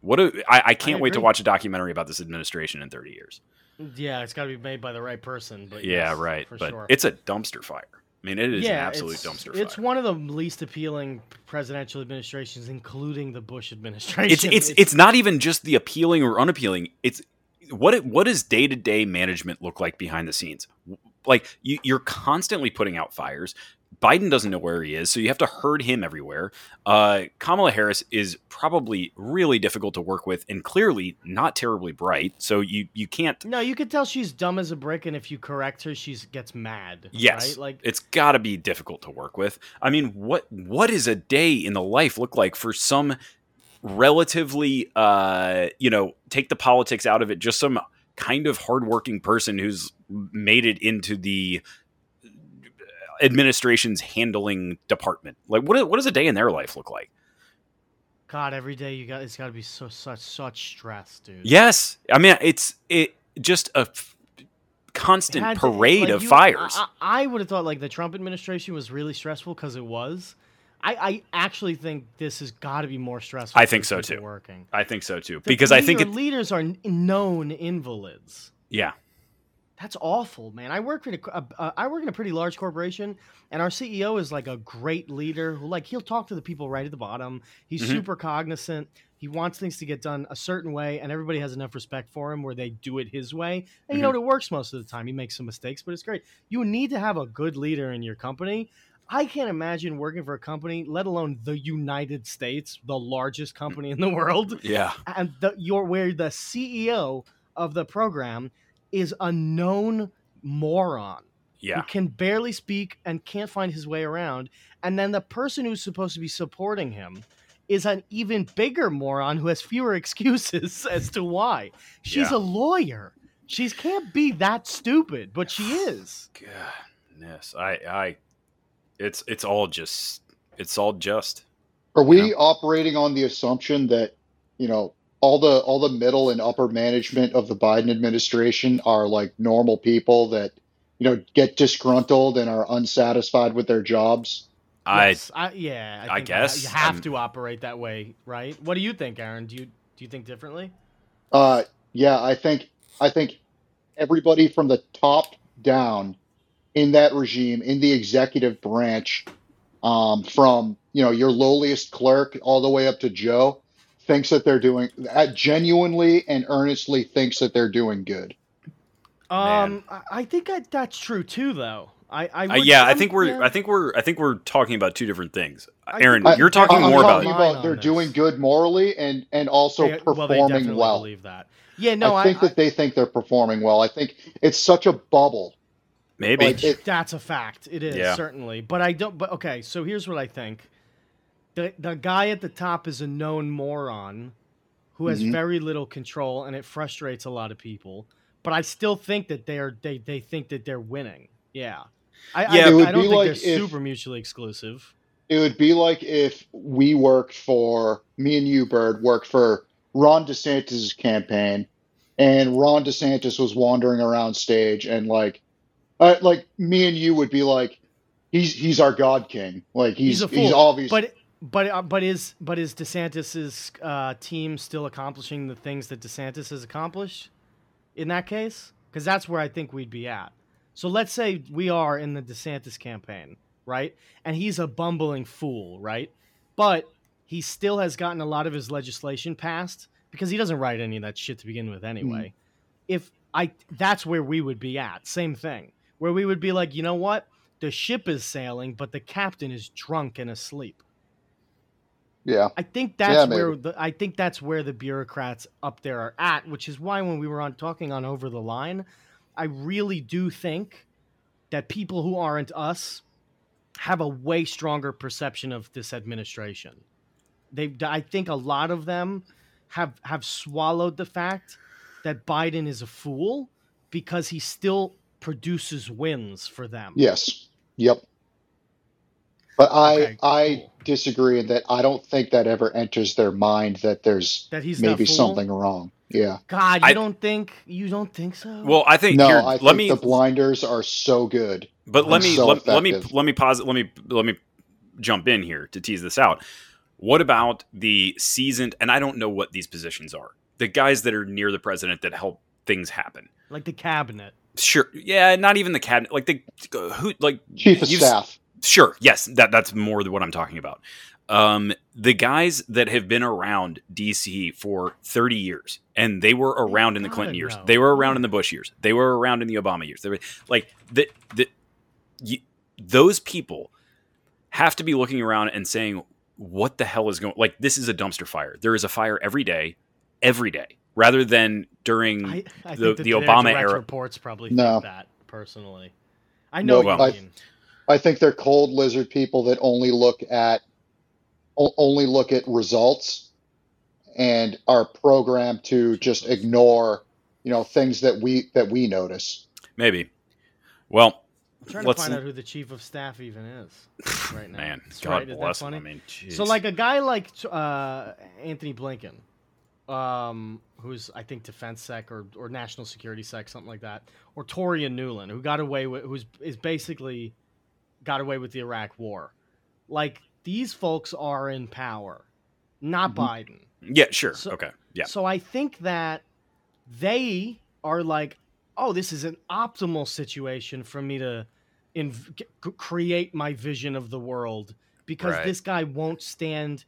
What a, I, I can't wait to watch a documentary about this administration in 30 years. Yeah, it's got to be made by the right person. But yeah, yes, right. For But sure. it's a dumpster fire. I mean, it is an absolute it's, dumpster fire. It's one of the least appealing presidential administrations, including the Bush administration. it's it's it's not even just the appealing or unappealing. It's what it, what does day to day management look like behind the scenes? Like you, you're constantly putting out fires. Biden doesn't know where he is, so you have to herd him everywhere. Uh, Kamala Harris is probably really difficult to work with, and clearly not terribly bright. So you you can't. no. You could tell she's dumb as a brick, and if you correct her, she gets mad. Yes, right? like it's got to be difficult to work with. I mean, what what does a day in the life look like for some relatively, uh, you know, take the politics out of it, just some kind of hardworking person who's made it into the administration's handling department? Like, what what does a day in their life look like? God, every day you got it's got to be so such such stress, dude. Yes, I mean, it's it just a f- constant had parade like, of you- fires. I, I would have thought like the Trump administration was really stressful because it was. I, I actually think this has got to be more stressful. I think so, too. Working I think so too, The because I think it. leaders are known invalids. Yeah, That's awful, man. I work in a, uh, I work in a pretty large corporation, and our CEO is like a great leader who, like, he'll talk to the people right at the bottom. He's Mhm. super cognizant. He wants things to get done a certain way, and everybody has enough respect for him where they do it his way. And you know, Mm-hmm. it works most of the time. He makes some mistakes, but it's great. You need to have a good leader in your company. I can't imagine working for a company, let alone the United States, the largest company in the world, yeah. and the, you're where the CEO of the program is a known moron Yeah. who can barely speak and can't find his way around, and then the person who's supposed to be supporting him is an even bigger moron who has fewer excuses as to why. She's Yeah. a lawyer. She can't be that stupid, but she is. Goodness, I, I, it's it's all just it's all just. Are we Yeah. operating on the assumption that, you know, all the all the middle and upper management of the Biden administration are like normal people that, you know, get disgruntled and are unsatisfied with their jobs? I Yes, I, yeah, I think guess, you have um, to operate that way, right? What do you think, Aaron? Do you do you think differently? Uh, yeah, I think I think everybody from the top down in that regime, in the executive branch, um, from you know your lowliest clerk all the way up to Joe, thinks that they're doing uh, genuinely and earnestly thinks that they're doing good. Um, I, I think I, that's true too, though. I, I Uh, yeah, I I'm- think we're yeah. I think we're I think we're talking about two different things. Aaron, think- you're talking I'm more about talking Line about they're this. doing good morally and and also They- well, they performing definitely well. believe that. Yeah, no, I I, think I, that they think they're performing well. I think it's such a bubble. maybe. Like it, That's a fact. It is Yeah. certainly, but I don't. But okay, so here's what I think: the the guy at the top is a known moron who has Mhm. very little control, and it frustrates a lot of people. But I still think that they're they they think that they're winning. Yeah, I Yeah, I, it would I don't be think like they're if- super mutually exclusive. it would be like if we worked for me and you, Bird, worked for Ron DeSantis' campaign, and Ron DeSantis was wandering around stage, and like, uh, like me and you would be like, he's he's our God King, like he's He's a he's, fool, obvious. But but uh, but is but is DeSantis's uh, team still accomplishing the things that DeSantis has accomplished in that case? Because that's where I think we'd be at. So let's say we are in the DeSantis campaign, right? And he's a bumbling fool, right? But he still has gotten a lot of his legislation passed because he doesn't write any of that shit to begin with anyway. If I that's where we would be at. Same thing. Where we would be like, you know what? The ship is sailing, but the captain is drunk and asleep. Yeah, I think that's maybe. where the I think that's where the bureaucrats up there are at, which is why when we were on talking on over the line, I really do think that people who aren't us have a way stronger perception of this administration. They I think a lot of them have have swallowed the fact that Biden is a fool because he still produces wins for them. yes, yep. But I Okay, I cool. disagree in that I don't think that ever enters their mind that there's That he's the maybe fool? something wrong. Yeah. God, you I- don't think you don't think so? well, I think No, here. I let think me the blinders are so good. But let They're me so let, let me effective. let me pause. Let me let me jump in here to tease this out. What about the seasoned? And I don't know what these positions are. The guys that are near the president that help things happen. like the cabinet. Sure, yeah, not even the cabinet. Like the who, like Chief of you've- staff. Sure, yes, that that's more than what I'm talking about. Um, the guys that have been around DC for 30 years, and they were around in the Clinton years, they were around in the Bush years, they were around in the Obama years. They were like the the you, those people have to be looking around and saying, "What the hell is going? Like this is a dumpster fire. There is a fire every day, every day." Rather than during I, I the- think that the Obama era- reports probably No. think that personally. I know No, what I- you mean. I think they're cold lizard people that only look at only look at results and are programmed to just ignore, you know, things that we that we notice. maybe. Well, I'm trying let's to find out who the chief of staff even is right now. man, That's God right, bless him. I mean, So like a guy like uh, Antony Blinken, um, who's I think defense sec or, or national security sec, something like that, or Torian Nuland, who got away with, who's is basically got away with the Iraq War. Like these folks are in power, not Mhm. Biden. yeah, sure, So- okay, yeah. So I think that they are like, oh, this is an optimal situation for me to in, c- create my vision of the world because Right. this guy won't stand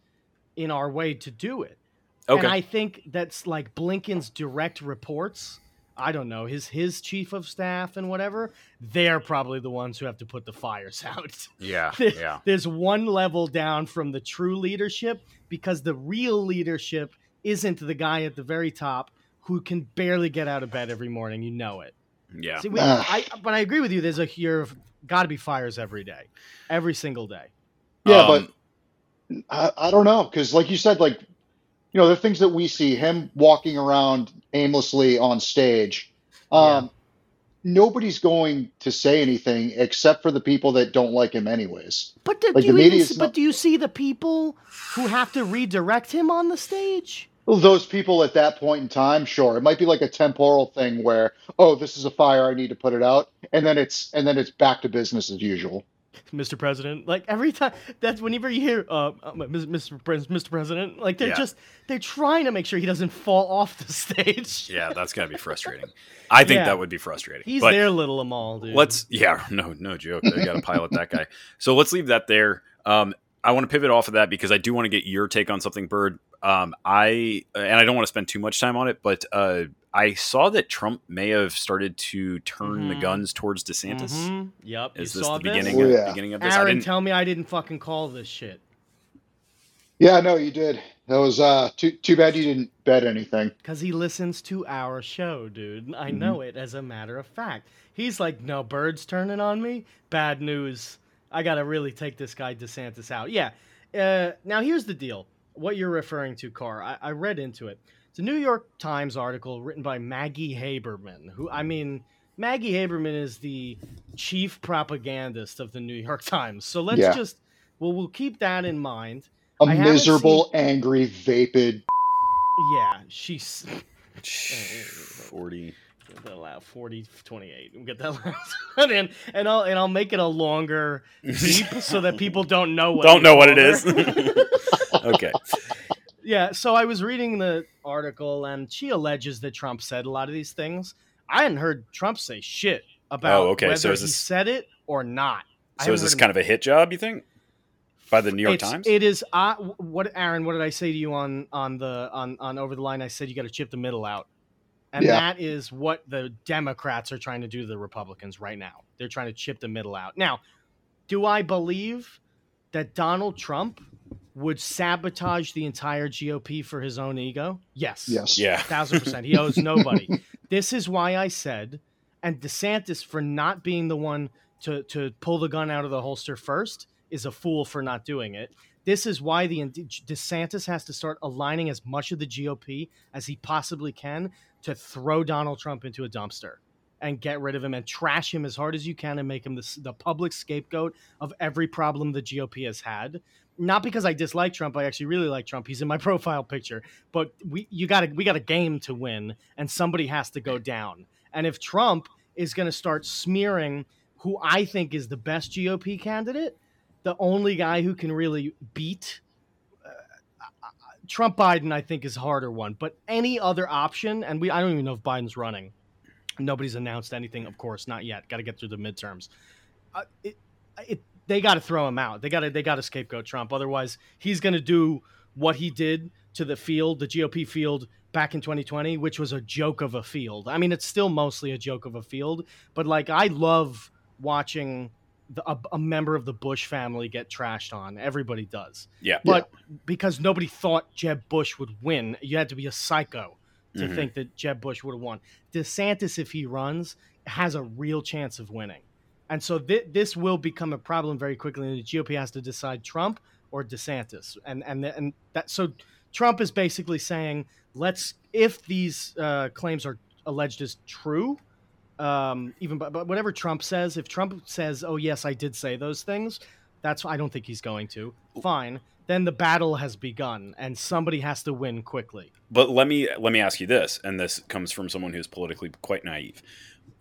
in our way to do it. Okay. And I think that's like Blinken's direct reports. I don't know his his chief of staff and whatever. They're probably the ones who have to put the fires out. yeah, There- yeah. There's one level down from the true leadership because the real leadership isn't the guy at the very top who can barely get out of bed every morning. You know it. Yeah. See, we. I, but I agree with you. There's a here got to be fires every day, every single day. Yeah, Um, but I, I don't know because, like you said, like you know, the things that we see him walking around aimlessly on stage. Um, Nobody's going to say anything except for the people that don't like him, anyways. But do, Like, do you even but do you see the people who have to redirect him on the stage? Well, those people at that point in time, sure, it might be like a temporal thing where, oh, this is a fire, I need to put it out, and then it's and then it's back to business as usual. Mr. President. Like every time that's whenever you hear uh, uh, Mr. Pres- Mr. President, like they're Yeah. just they're trying to make sure he doesn't fall off the stage. Yeah, that's gotta be frustrating. I think Yeah. that would be frustrating. He's but their little Amal, dude. let's yeah, no, no joke. They got to pilot that guy. So let's leave that there. Um, I want to pivot off of that because I do want to get your take on something, Bird. Um, I and I don't want to spend too much time on it, but uh, I saw that Trump may have started to turn the Mhm. guns towards DeSantis. Mhm. Yep. Is you this saw the this? beginning? Oh, of, yeah. beginning of this? I Aaron, didn't. tell me I didn't fucking call this shit. Yeah, no, you did. That was uh too too bad you didn't bet anything. Because he listens to our show, dude. I Mm-hmm. know it as a matter of fact. He's like, no, birds turning on me? Bad news. I got to really take this guy DeSantis out. Yeah. Uh, now, here's the deal. What you're referring to, Carr, I, I read into it. It's a New York Times article written by Maggie Haberman, who, I mean, Maggie Haberman is the chief propagandist of the New York Times. So let's Yeah. just, well, we'll keep that in mind. A I haven't miserable, angry, vapid. Yeah, she's. Forty. Get that loud 40 28 we'll get that last one in and i'll and i'll make it a longer beep so that people don't know what Don't know what it called is. her. okay. Yeah so i was reading the article and she alleges that trump said a lot of these things i hadn't heard trump say shit about Oh, okay, whether so is he said it or not So is this kind of a hit job? You think by the New York it's, Times? It is. Uh, I what Aaron? What did I say to you on on the on on over the line? I said you got to chip the middle out, and Yeah. that is what the Democrats are trying to do to the Republicans right now. They're trying to chip the middle out. Now, do I believe that Donald Trump would sabotage the entire GOP for his own ego? Yes. Yes. yeah. thousand percent. He owes nobody. this is why I said, and DeSantis for not being the one to to pull the gun out of the holster first is a fool for not doing it. This is why the DeSantis has to start aligning as much of the GOP as he possibly can to throw Donald Trump into a dumpster and get rid of him and trash him as hard as you can and make him the, the public scapegoat of every problem the GOP has had. Not because I dislike Trump, I actually really like Trump. He's in my profile picture, but we you got we got a game to win, and somebody has to go down. And if Trump is going to start smearing who I think is the best GOP candidate, the only guy who can really beat uh, Trump Biden, I think, is a harder one. But any other option, and we I don't even know if Biden's running. Nobody's announced anything, of course, not yet. Got to get through the midterms. Uh, it, it, they got to throw him out. They got to they got to scapegoat Trump. Otherwise, he's going to do what he did to the field, the GOP field back in 2020, which was a joke of a field. I mean, it's still mostly a joke of a field, but like I love watching the, a, a member of the Bush family get trashed on. Everybody does. Yeah. But because nobody thought Jeb Bush would win, you had to be a psycho to Mhm. think that Jeb Bush would have won. DeSantis, if he runs, has a real chance of winning. And so thi- this will become a problem very quickly. And the GOP has to decide Trump or DeSantis. And and and that so Trump is basically saying, let's if these uh, claims are alleged as true, um, even but, but whatever Trump says, if Trump says, "Oh yes, I did say those things," that's I don't think he's going to. Fine, then the battle has begun, and somebody has to win quickly. But let me let me ask you this, and this comes from someone who's politically quite naive.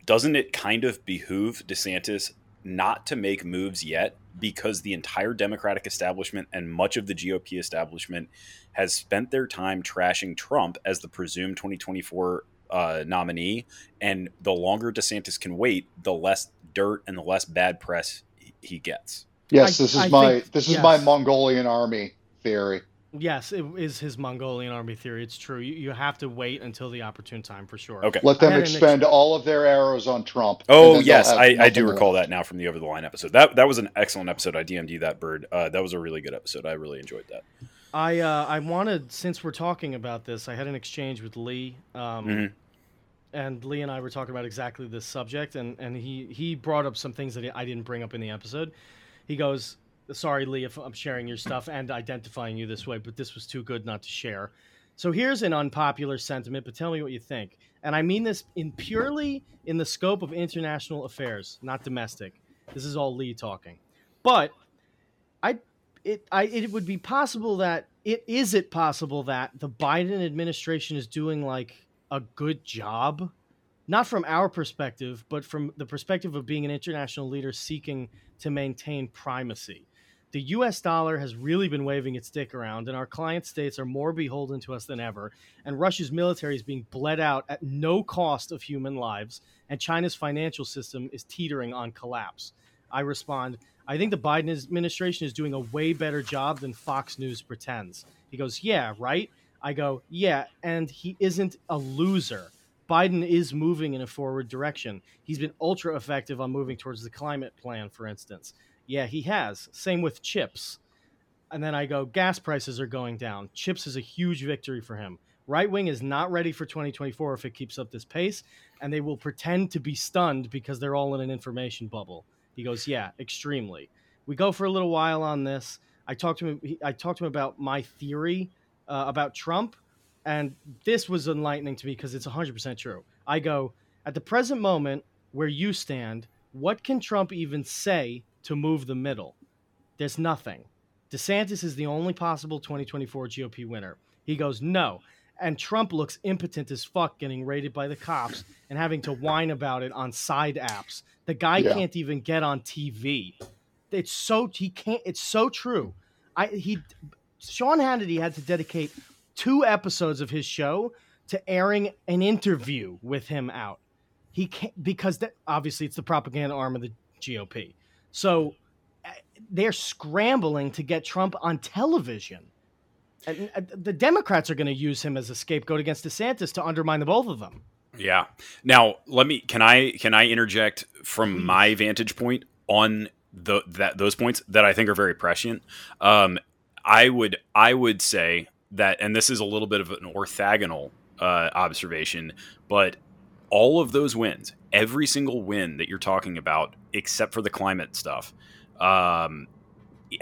Doesn't it kind of behoove DeSantis not to make moves yet because the entire Democratic establishment and much of the GOP establishment has spent their time trashing Trump as the presumed 2024 uh, nominee, and the longer DeSantis can wait, the less dirt and the less bad press he- he gets. Yes, I- this is I my think- this is my. Mongolian army theory. Yes, it is his Mongolian army theory. It's true. You, you have to wait until the opportune time for sure. Okay. Let them had an expend all of their arrows on Trump. Oh yes, I, I do recall left. that now from the over the line episode. That that was an excellent episode. I DMD that bird. Uh, that was a really good episode. I really enjoyed that. I uh, I wanted since we're talking about this, I had an exchange with Lee. Um, Mhm. and Lee and I were talking about exactly this subject, and, and he, he brought up some things that I didn't bring up in the episode. He goes, Sorry, Lee, if I'm sharing your stuff and identifying you this way, but this was too good not to share. So here's an unpopular sentiment, but tell me what you think. And I mean this in purely in the scope of international affairs, not domestic. This is all Lee talking. But I it I it would be possible that it is it possible that the Biden administration is doing like a good job not from our perspective, but from the perspective of being an international leader seeking to maintain primacy. The US dollar has really been waving its dick around, and our client states are more beholden to us than ever. And Russia's military is being bled out at no cost of human lives, and China's financial system is teetering on collapse. I respond, I think the Biden administration is doing a way better job than Fox News pretends. He goes, Yeah, right? I go, Yeah, and he isn't a loser. Biden is moving in a forward direction. He's been ultra effective on moving towards the climate plan, for instance. Yeah, he has. Same with chips. And then I go, gas prices are going down. Chips is a huge victory for him. Right wing is not ready for 2024 if it keeps up this pace, and they will pretend to be stunned because they're all in an information bubble. He goes, yeah, extremely. We go for a little while on this. I talked to him. I talked to him about my theory uh, about Trump and this was enlightening to me because it's 100% true. I go, at the present moment where you stand, what can Trump even say to move the middle? There's nothing. DeSantis is the only possible 2024 GOP winner. He goes, no. And Trump looks impotent as fuck getting raided by the cops and having to whine about it on side apps. The guy Yeah. can't even get on TV. It's so he can't it's so true. I he Sean Hannity had to dedicate two episodes of his show to airing an interview with him out. He can't because that obviously it's the propaganda arm of the GOP. So uh, they're scrambling to get Trump on television. And uh, the Democrats are going to use him as a scapegoat against DeSantis to undermine the both of them. Yeah. Now, let me can I can I interject from my vantage point on the that those points that I think are very prescient. Um, I would I would say that, and this is a little bit of an orthogonal uh, observation, but all of those wins, every single win that you're talking about, except for the climate stuff, um,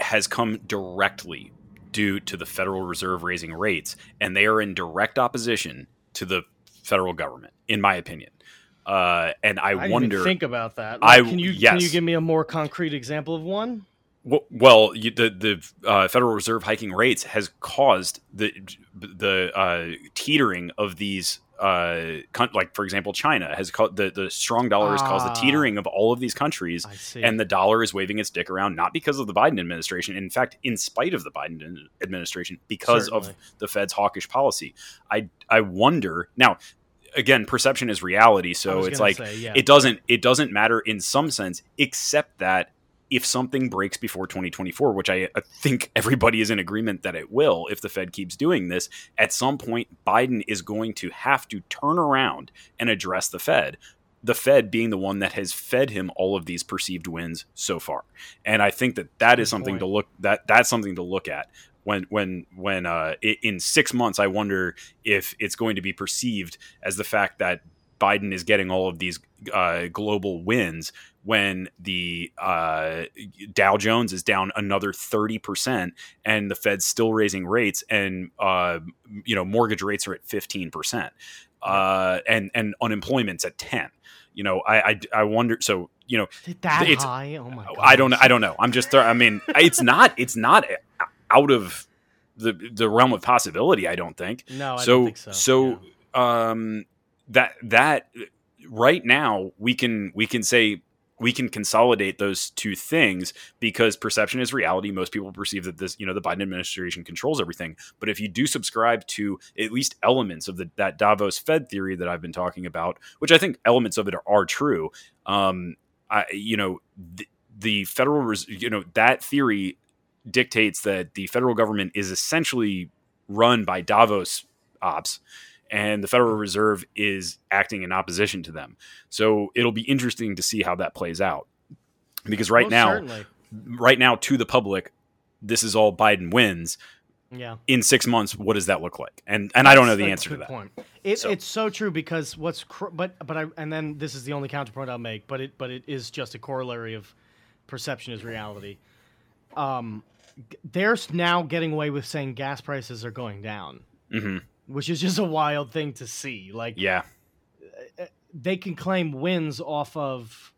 has come directly due to the Federal Reserve raising rates, and they are in direct opposition to the federal government, in my opinion. Uh, and I, I wonder. think about that. I- can you can you give me a more concrete example of one? Well, well you, the the uh, Federal Reserve hiking rates has caused the the uh, teetering of these. Uh, con- like for example, China has caused the the strong dollar has caused the Ah. teetering of all of these countries, and the dollar is waving its dick around not because of the Biden administration, in fact, in spite of the Biden administration, because Certainly. of the Fed's hawkish policy. I I wonder now. Again, perception is reality, so it's like say, yeah. it doesn't it doesn't matter in some sense, except that if something breaks before 2024, which I, I think everybody is in agreement that it will, if the Fed keeps doing this, at some point Biden is going to have to turn around and address the Fed. The Fed being the one that has fed him all of these perceived wins so far, and I think that that is Good something point. to look that that's something to look at when when when uh, in six months. I wonder if it's going to be perceived as the fact that Biden is getting all of these uh, global wins when the uh, Dow Jones is down another 30% and the Fed's still raising rates and uh, you know mortgage rates are at 15% uh, and and unemployment's at 10 you know I, I I wonder so you know that it's- high? Oh my god. I don't I don't know I'm just I mean it's not it's not out of the the realm of possibility I don't think No, I so don't think so. so Yeah. um that that right now we can we can say we can consolidate those two things because perception is reality. Most people perceive that this you know the biden administration controls everything. But if you do subscribe to at least elements of the that davos fed theory that i've been talking about which i think elements of it are, are true um i you know the, the federal Res- you know that theory dictates that the federal government is essentially run by davos ops and the Federal Reserve is acting in opposition to them. So it'll be interesting to see how that plays out. Because right Most now, certainly. right now to the public, this is all Biden wins. yeah. In six months, what does that look like? And and I don't know the answer to that. Point. It, So- It's so true because what's cr- but but I and then this is the only counterpoint I'll make, but it but it is just a corollary of perception is reality. Um, they're now getting away with saying gas prices are going down. hmm which is just a wild thing to see. Like Yeah. they can claim wins off of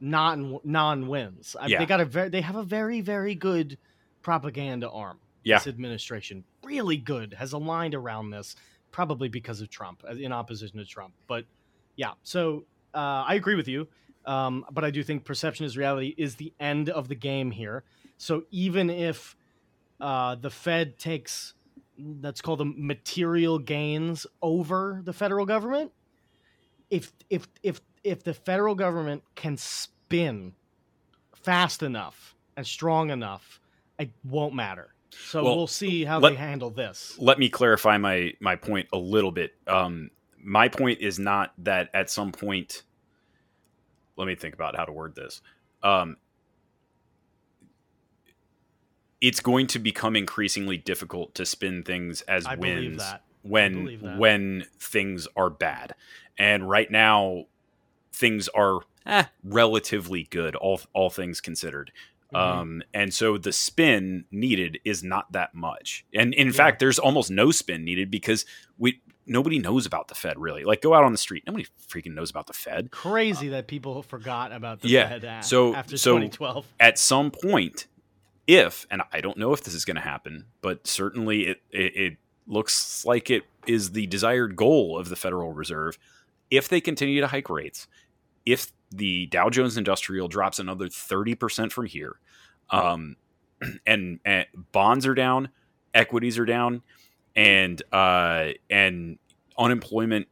non non wins. Yeah. They got a very they have a very very good propaganda arm. Yeah. This administration really good has aligned around this probably because of Trump in opposition to Trump. But yeah, so uh, I agree with you. Um, but I do think perception is reality is the end of the game here. So even if uh, the Fed takes let's call them material gains over the federal government, if if if if the federal government can spin fast enough and strong enough, it won't matter. So Well, we'll see how let- they handle this. let me clarify my my point a little bit. Um, my point is not that at some point. Let me think about how to word this. Um, it's going to become increasingly difficult to spin things as I wins when when things are bad. And right now, things are eh, relatively good, all all things considered. Mhm. Um, and so the spin needed is not that much. And in Yeah. fact, there's almost no spin needed because we nobody knows about the Fed really. Like go out on the street, nobody freaking knows about the Fed. Crazy that people forgot about the Yeah, Fed a- so- after so- 2012. At some point, if and I don't know if this is going to happen, but certainly it, it it looks like it is the desired goal of the Federal Reserve. If they continue to hike rates, if the Dow Jones Industrial drops another thirty percent from here, um, and, and bonds are down, equities are down, and uh, and unemployment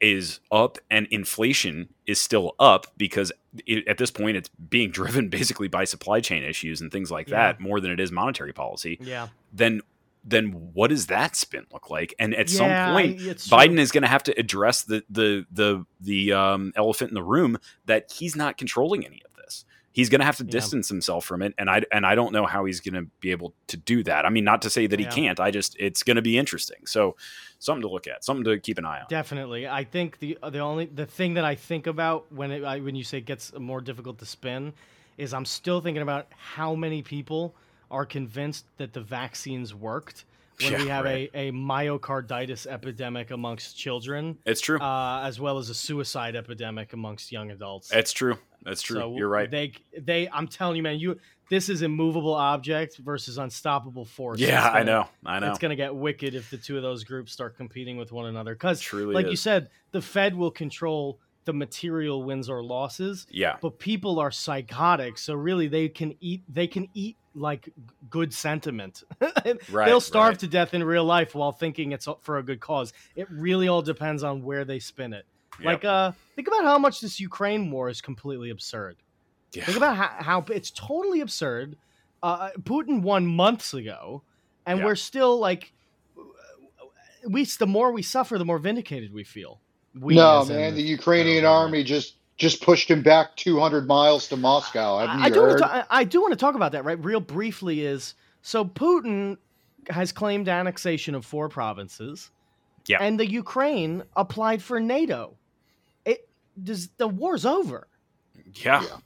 is up, and inflation is still up because it, at this point it's being driven basically by supply chain issues and things like that more than it is monetary policy. Yeah. Then then what does that spin look like? And at Yeah, some point, it's true. Biden is going to have to address the the the the um, elephant in the room that he's not controlling any of. He's going to have to Yeah. distance himself from it, and I and I don't know how he's going to be able to do that. I mean, not to say that Yeah. he can't. I just it's going to be interesting. So something to look at, something to keep an eye on. Definitely. I think the uh, the only the thing that I think about when it I, when you say it gets more difficult to spin is I'm still thinking about how many people are convinced that the vaccines worked when Yeah, we have right. a, a myocarditis epidemic amongst children, It's true. uh, as well as a suicide epidemic amongst young adults. it's true. That's true. So You're right. They they I'm telling you, man, you this is immovable object versus unstoppable force. yeah, I gonna- know. I know. It's gonna get wicked if the two of those groups start competing with one another. Because, like you said, the Fed will control the material wins or losses, yeah. but people are psychotic, so really they can eat. They can eat like good sentiment. Right, They'll starve right. to death in real life while thinking it's for a good cause. It really all depends on where they spin it. Like, uh, think about how much this Ukraine war is completely absurd. Yeah. Think about how, how it's totally absurd. Uh, Putin won months ago, and Yeah. we're still like, we the more we suffer, the more vindicated we feel. We, no, man, the federal Ukrainian government. army just just pushed him back 200 miles to Moscow. I, I do want to. I, I do want to talk about that, right? Real briefly, is so Putin has claimed annexation of four provinces, Yeah. and the Ukraine applied for NATO. It does the war's over. yeah. Yeah.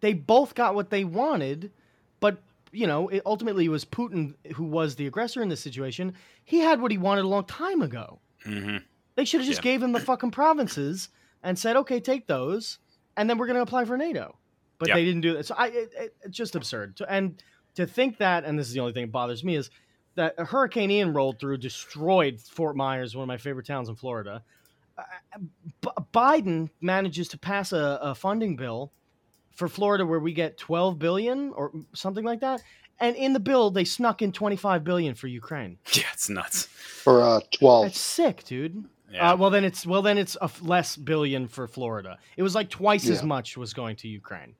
They both got what they wanted, but you know, it ultimately it was Putin who was the aggressor in this situation. He had what he wanted a long time ago. hmm They should have just Yeah. gave him the fucking provinces and said, "Okay, take those, and then we're going to apply for NATO." But Yeah. they didn't do that. So I, it, it, it's just absurd. To, and to think that, and this is the only thing that bothers me, is that Hurricane Ian rolled through, destroyed Fort Myers, one of my favorite towns in Florida. Uh, B- Biden manages to pass a, a funding bill for Florida where we get 12 billion or something like that. And in the bill, they snuck in 25 billion for Ukraine. Yeah, it's nuts. For uh, 12. That's sick, dude. Yeah. Uh, well, then it's well, then it's a f- less billion for Florida. It was like twice as much was going to Ukraine.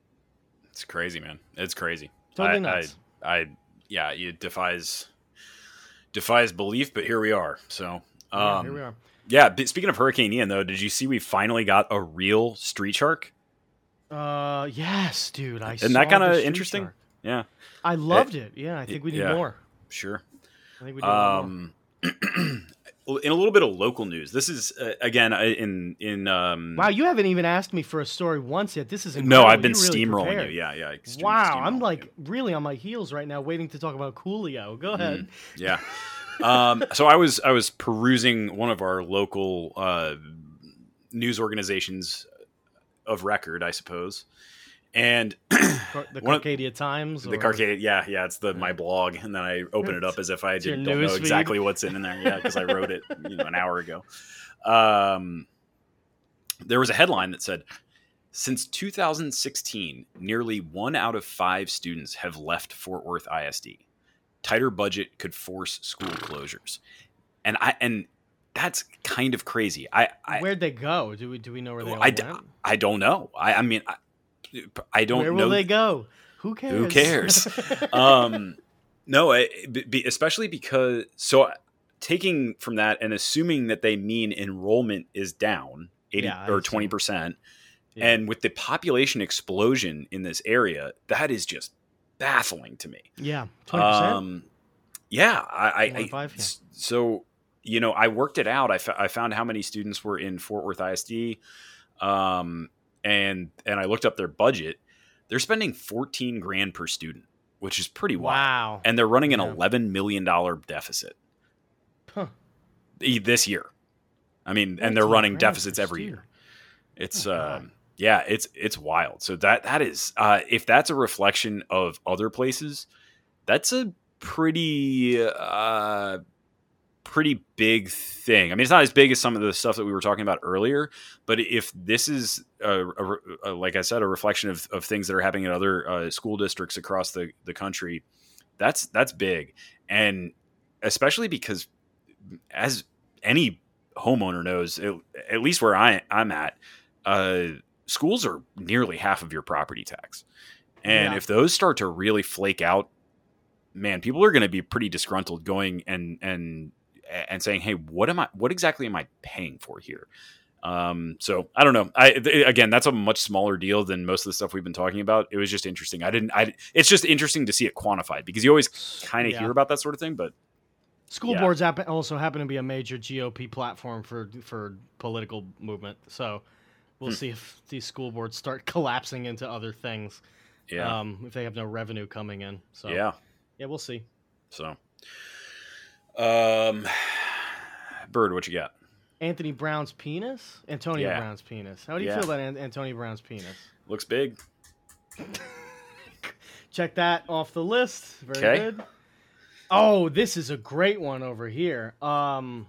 It's crazy, man. It's crazy. Totally I, nuts. I, I, yeah, it defies defies belief, but here we are. So, um, yeah, here we are. yeah. speaking of Hurricane Ian, though, did you see we finally got a real street shark? Uh, yes, dude. I Isn't that kinda interesting? shark. Yeah, I loved it. Yeah, I think we need yeah. more. sure. I think we need more. In a little bit of local news, this is uh, again in in um. Wow, you haven't even asked me for a story once yet. This is no. I've been You're really steamrolling prepared. you. Yeah, yeah. extreme Wow, I'm like you. really on my heels right now, waiting to talk about Coolio. Go ahead. Yeah. um, so I was I was perusing one of our local uh, news organizations of record, I suppose, and the One of- Times. the or- Carcade, yeah, yeah, it's the my blog, and then I open it up as if I didn't don't know feed. exactly what's in there, yeah, because I wrote it you know an hour ago. Um, there was a headline that said, "Since 2016, nearly one out of five students have left Fort Worth ISD. Tighter budget could force school closures," and I and that's kind of crazy. I I, Where'd they go? Do we do we know where they I, went? I don't know. I I mean I, I don't Where know will they go? Who cares? who cares? um, no, be- especially because so taking from that and assuming that they mean enrollment is down eighty Yeah, or assume. twenty percent, Yeah. and with the population explosion in this area, that is just baffling to me. yeah, twenty percent. Um, yeah, I, I, I yeah. so you know I worked it out. I, I found how many students were in Fort Worth ISD, um, and and I looked up their budget. They're spending fourteen grand per student, which is pretty wild, Wow. and they're running an Yeah. eleven million dollar deficit Huh. this year. I mean, and they're running deficits every year. It's Oh, um, yeah, it's it's wild. So that that is uh, if that's a reflection of other places, that's a pretty uh, pretty big thing. I mean, it's not as big as some of the stuff that we were talking about earlier, but if this is a, a, a- like I said, a reflection of, of things that are happening in other uh, school districts across the the country, that's that's big, and especially because as any homeowner knows, at, at least where I I'm at, uh, schools are nearly half of your property tax, and Yeah. if those start to really flake out, man, people are going to be pretty disgruntled going and and and saying, "Hey, what am I? What exactly am I paying for here?" Um, so I don't know. I th- again, that's a much smaller deal than most of the stuff we've been talking about. It was just interesting. I didn't. I. It's just interesting to see it quantified because you always kind of Yeah. hear about that sort of thing, but School Yeah. boards happen, also happen to be a major GOP platform for for political movement. So we'll Hmm. see if these school boards start collapsing into other things. yeah, Um, if they have no revenue coming in. So yeah. yeah, we'll see. So, um, Bird, what you got? Anthony Brown's penis, Antonio Yeah. Brown's penis. How do you Yeah. feel about An- Antonio Brown's penis? Looks big. Check that off the list. Very good. Oh, this is a great one over here. Um,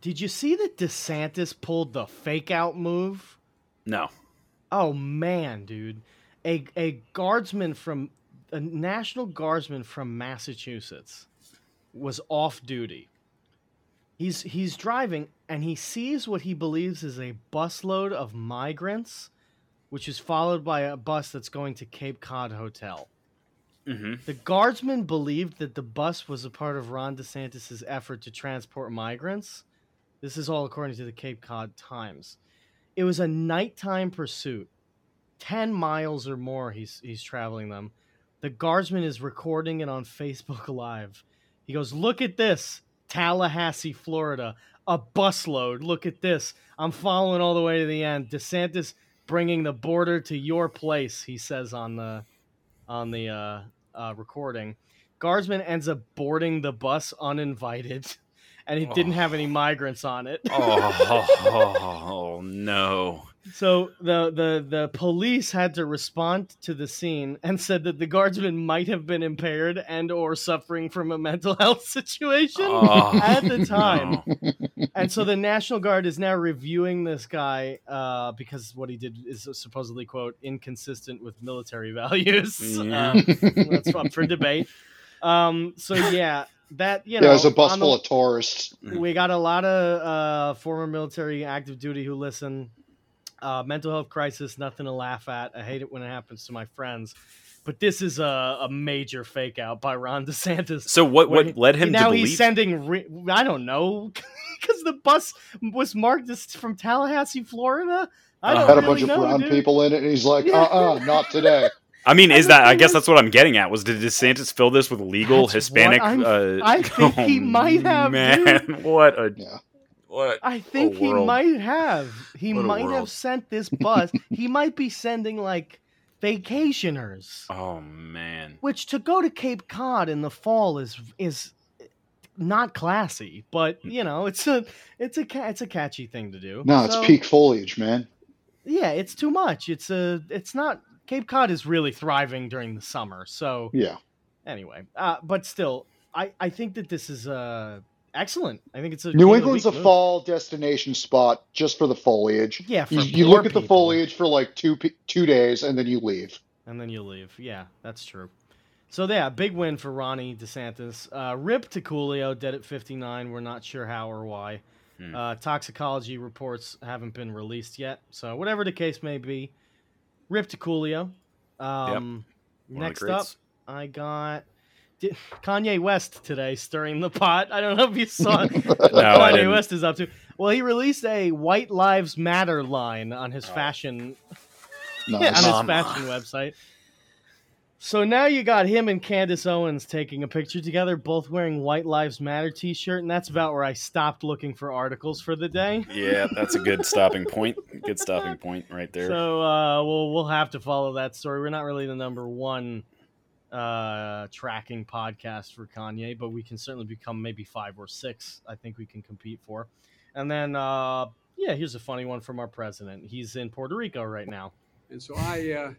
did you see that DeSantis pulled the fake out move? No. Oh man, dude. A a guardsman from a national guardsman from Massachusetts was off duty. He's he's driving and he sees what he believes is a busload of migrants, which is followed by a bus that's going to Cape Cod Hotel. Mm-hmm. The guardsman believed that the bus was a part of Ron DeSantis' effort to transport migrants. This is all according to the Cape Cod Times. It was a nighttime pursuit, 10 miles or more he's, he's traveling them. The guardsman is recording it on Facebook Live. He goes, Look at this, Tallahassee, Florida. A busload. Look at this. I'm following all the way to the end. DeSantis bringing the border to your place, he says on the on the uh, uh, recording. Guardsman ends up boarding the bus uninvited, and it didn't have any migrants on it. Oh, no. So the, the the police had to respond to the scene and said that the guardsman might have been impaired and or suffering from a mental health situation Oh, at the time. no. And so the National Guard is now reviewing this guy uh, because what he did is supposedly quote inconsistent with military values. Yeah. Um, that's up for debate. Um, so yeah, that you know, yeah, it was a bus on the- full of tourists. we got a lot of uh, former military active duty who listen. Uh, mental health crisis, nothing to laugh at. I hate it when it happens to my friends. But this is a, a major fake out by Ron DeSantis. So what? When What led him now to he's sending. Re- I don't know, because the bus was marked as from Tallahassee, Florida. I Uh, don't Had a really bunch of know, brown dude. people in it, and he's like, Yeah. uh, uh not today. I mean, is the that? I guess that's what I'm getting at. Was did DeSantis fill this with legal That's Hispanic? I'm- uh, I think he oh, might have, Man, what a Yeah. What? I think he world. might have. He What might have sent this bus. he might be sending like vacationers. Oh man. Which to go to Cape Cod in the fall is is not classy, but you know, it's a it's a it's a catchy thing to do. No, it's peak foliage, man. Yeah, it's too much. It's a it's not Cape Cod is really thriving during the summer. So Yeah. anyway, uh, but still, I I think that this is uh excellent. I think it's a New King England's a move. fall destination spot just for the foliage. Yeah, for You, you look at the people. foliage for like two two days and then you leave. and then you leave. Yeah, that's true. So yeah, big win for Ronnie DeSantis. Uh, Rip to Coolio, dead at 59. We're not sure how or why. Hmm. Uh, toxicology reports haven't been released yet. So whatever the case may be, Rip to Coolio. Um, One of the next up. I got di- Kanye West today stirring the pot. I don't know if you saw what No, Kanye. West is up to. Well, he released a White Lives Matter line on Oh. his fashion Nice. on his fashion website. So now you got him and Candace Owens taking a picture together, both wearing White Lives Matter T-shirt, and that's about where I stopped looking for articles for the day. Yeah, that's a good stopping point. Good stopping point right there. So uh, we'll we'll have to follow that story. We're not really the number one uh, tracking podcast for Kanye, but we can certainly become maybe five or six. I think we can compete for. And then uh, yeah, here's a funny one from our president. He's in Puerto Rico right now. And so I, uh,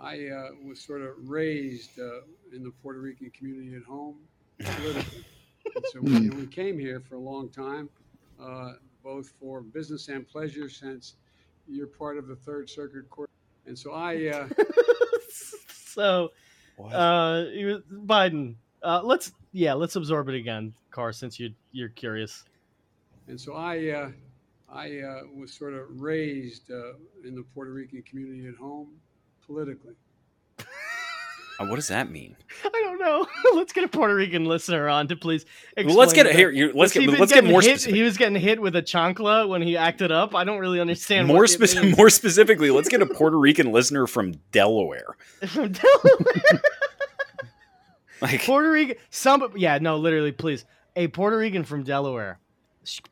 I uh, was sort of raised uh, in the Puerto Rican community at home so we, we came here for a long time, uh, both for business and pleasure, since you're part of the Third Circuit Court. And so I, uh, so What? uh was- biden uh let's yeah let's absorb it again car since you you're curious and so I, uh, I uh, was sort of raised uh, in the Puerto Rican community at home politically. Uh, what does that mean? i don't know let's get a puerto rican listener on to please Well, let's get that. here. You, let's get let's get more hit, specific. he was getting hit with a chancla when he acted up i don't really understand More specific. More specifically, let's get a Puerto Rican listener from Delaware. From Delaware. Like, puerto rican some yeah no literally please a puerto rican from delaware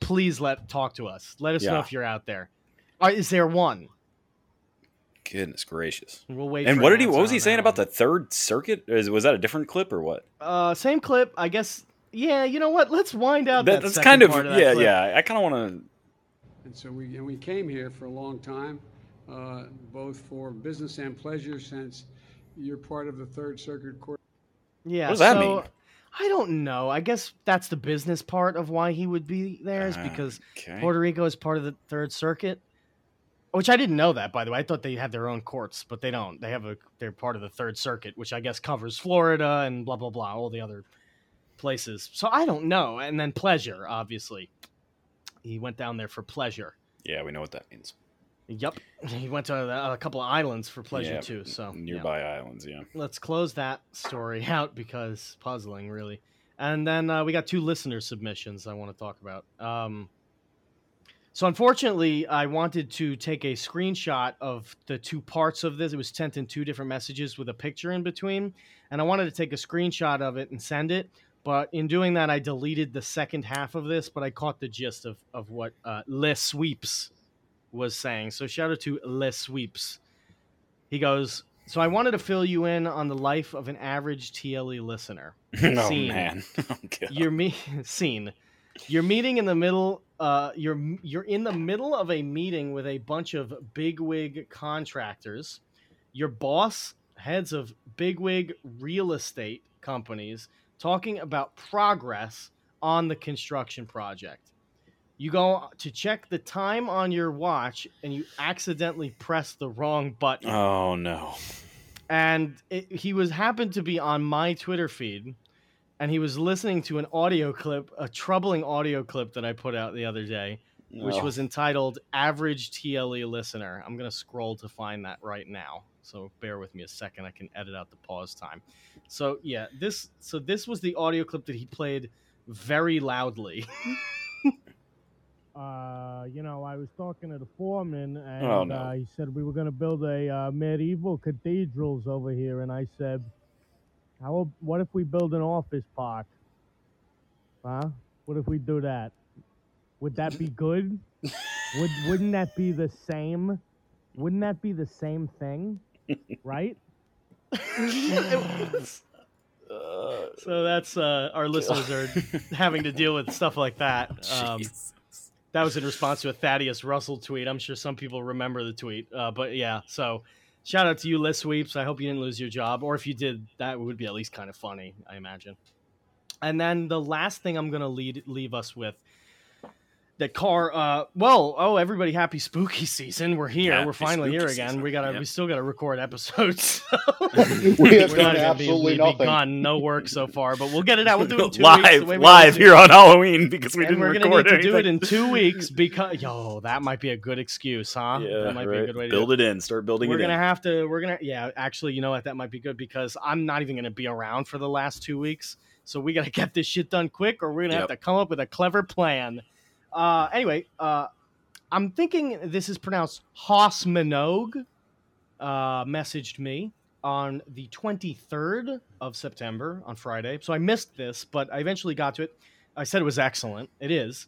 please let talk to us let us know if you're out there is there one goodness gracious. we'll wait And for what did he? What was he saying about one. the Third Circuit? Is, was that a different clip or what? Uh, same clip. I guess. Yeah, you know what? Let's wind out That- that. that's kind of, part of that yeah, clip. yeah. I kind of want to. And so we, and we came here for a long time, uh, both for business and pleasure, since you're part of the Third Circuit Court. Yeah. What does that so, mean? I don't know. I guess that's the business part of why he would be there is Ah, because Okay. Puerto Rico is part of the Third Circuit, which I didn't know that by the way. I thought they had their own courts, but they don't. They have a they're part of the Third Circuit, which I guess covers Florida and blah blah blah, all the other places. So I don't know. And then pleasure, obviously, he went down there for pleasure. yeah, we know what that means. Yep, he went to a, a couple of islands for pleasure Yeah, too. So yeah. nearby islands. Yeah. let's close that story out because puzzling really and then uh, we got two listener submissions i want to talk about um, so unfortunately i wanted to take a screenshot of the two parts of this it was sent in two different messages with a picture in between and i wanted to take a screenshot of it and send it but in doing that i deleted the second half of this but i caught the gist of, of what uh, les sweeps was saying so shout out to les sweeps he goes so I wanted to fill you in on the life of an average TLE listener. oh Scene. man. Oh, God. You're me scene. You're meeting in the middle. Uh, you're you're in the middle of a meeting with a bunch of bigwig contractors. Your boss, heads of bigwig real estate companies, talking about progress on the construction project. You go to check the time on your watch, and you accidentally press the wrong button Oh no. and it, he was happened to be on my Twitter feed, and he was listening to an audio clip, a troubling audio clip that I put out the other day, which Oh. was entitled "Average TLE Listener." I'm gonna scroll to find that right now, so bear with me a second. I can edit out the pause time. So yeah, this so this was the audio clip that he played very loudly. uh, you know, I was talking to the foreman, and Oh, no. uh, he said we were going to build a uh, medieval cathedrals over here, and I said, "How? What if we build an office park? Huh? What if we do that? Would that be good? Would Wouldn't that be the same? Wouldn't that be the same thing? Right? So that's uh, our listeners are having to deal with stuff like that. Um, that was in response to a Thaddeus Russell tweet. I'm sure some people remember the tweet, uh, but yeah. So shout out to you, list sweeps. I hope you didn't lose your job, or if you did, that would be at least kind of funny. I imagine. And then the last thing I'm gonna lead leave us with that car uh well oh everybody happy spooky season we're here Happy we're finally here again season. we gotta Yep. we still gotta record episodes We have We're done not absolutely be nothing. Begun, no work so far but we'll get it out we'll do it in two live, way we live here on Halloween because we and didn't we're gonna record need to do it in two weeks because yo that might be a good excuse huh Yeah, that might be a good way to build do it. it in. Start building we're it gonna in. have to we're gonna yeah actually you know what that might be good because i'm not even gonna be around for the last two weeks so we gotta get this shit done quick or we're gonna have to come up with a clever plan uh anyway uh i'm thinking this is pronounced Haas Minogue uh messaged me on the 23rd of september on friday so i missed this but i eventually got to it i said it was excellent it is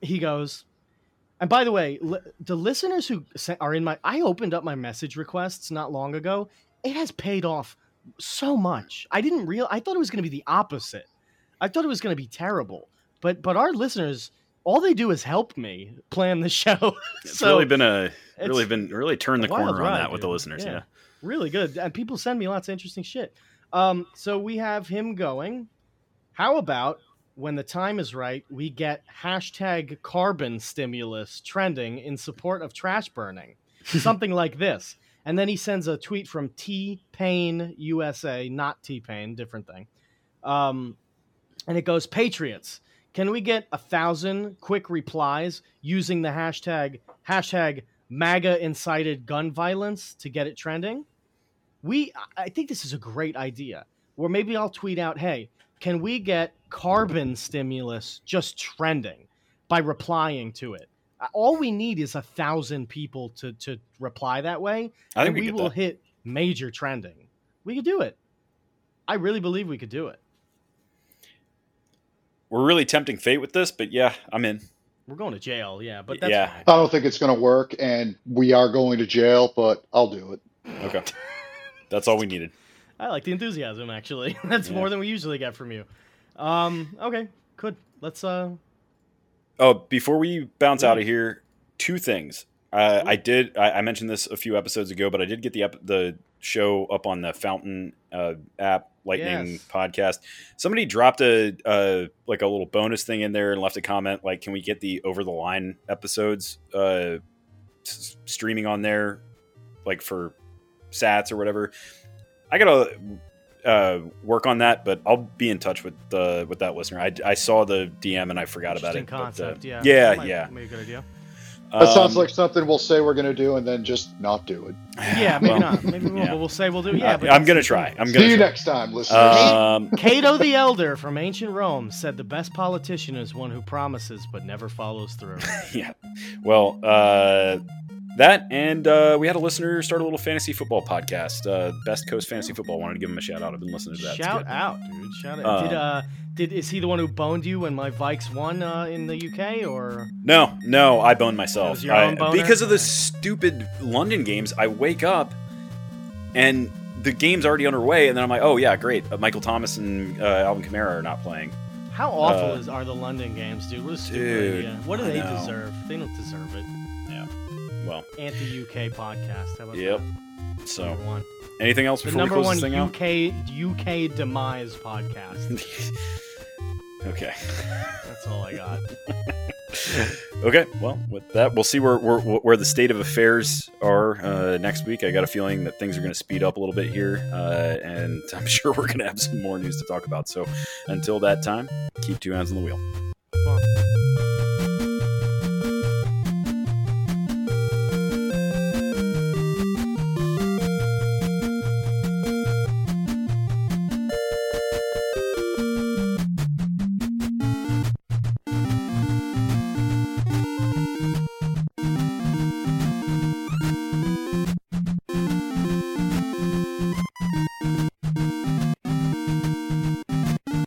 he goes and by the way, the listeners who are in my, I opened up my message requests not long ago. It has paid off so much. I didn't real. I thought it was going to be the opposite. I thought it was going to be terrible. But but our listeners, all they do is help me plan the show. It's so really been a really been really turned the corner on ride, that with the dude. listeners. Yeah. really good, and people send me lots of interesting shit. Um, so we have him going. How about when the time is right, we get hashtag carbon stimulus trending in support of trash burning, something like this. And then he sends a tweet from T Pain USA, not T Pain, different thing. Um, and it goes, Patriots, can we get a thousand quick replies using the hashtag hashtag MAGA incited gun violence to get it trending? We, I- think this is a great idea. Or maybe I'll tweet out, hey, can we get carbon stimulus just trending by replying to it? Uh, All we need is a thousand people to to reply that way, I think and we, we, will that. hit major trending. We could do it. I really believe we could do it. We're really tempting fate with this, but yeah, I'm in. We're going to jail, yeah, but that's Yeah. fine. I don't think it's going to work, and we are going to jail, but I'll do it. Okay. That's all we needed. I like the enthusiasm. Actually, that's Yeah. more than we usually get from you. Um, okay, good. Let's uh, Oh, before we bounce out of here, two things. Uh, I did. I, I mentioned this a few episodes ago, but I did get the ep- the show up on the Fountain uh, app, Lightning Yes. podcast. Somebody dropped a uh, like a little bonus thing in there and left a comment like, "Can we get the over the line episodes uh, s- streaming on there, like for Sats or whatever?" I gotta uh, work on that, but I'll be in touch with the with that listener. I, I saw the DM and I forgot about it. but, uh, concept. yeah, yeah, might yeah. Be a good idea. That sounds Um, like something we'll say we're going to do and then just not do it. Yeah, maybe well, not. Maybe we won't, yeah. but we'll say we'll do. Yeah, I- but I'm gonna try. I'm gonna See you try. next time, listeners. Um, Cato the Elder from ancient Rome said the best politician is one who promises but never follows through. yeah. Well, uh, that and uh, we had a listener start a little fantasy football podcast. Uh, Best Coast Fantasy Football. Wanted to give him a shout out. I've been listening to that. It's Shout good. out, dude! Shout out. Uh, did uh, did is he the one who boned you when my Vikes won uh, in the UK or? No, no, I boned myself was your I- own boner? because of the stupid London games. I wake up and the game's already underway, and then I'm like, oh yeah, great. Uh, Michael Thomas and uh, Alvin Kamara are not playing. How awful Uh, is are the London games, dude? What a stupid dude, idea. What do I they know. deserve? They don't deserve it. Well, Anti UK podcast. How about Yep. that? so Number one. anything else The number we close one this thing out? UK UK demise podcast. okay. That's all I got. Okay, well, with that, we'll see where where, where the state of affairs are uh, next week. I got a feeling that things are going to speed up a little bit here, uh, and I'm sure we're going to have some more news to talk about. So, until that time, keep two hands on the wheel.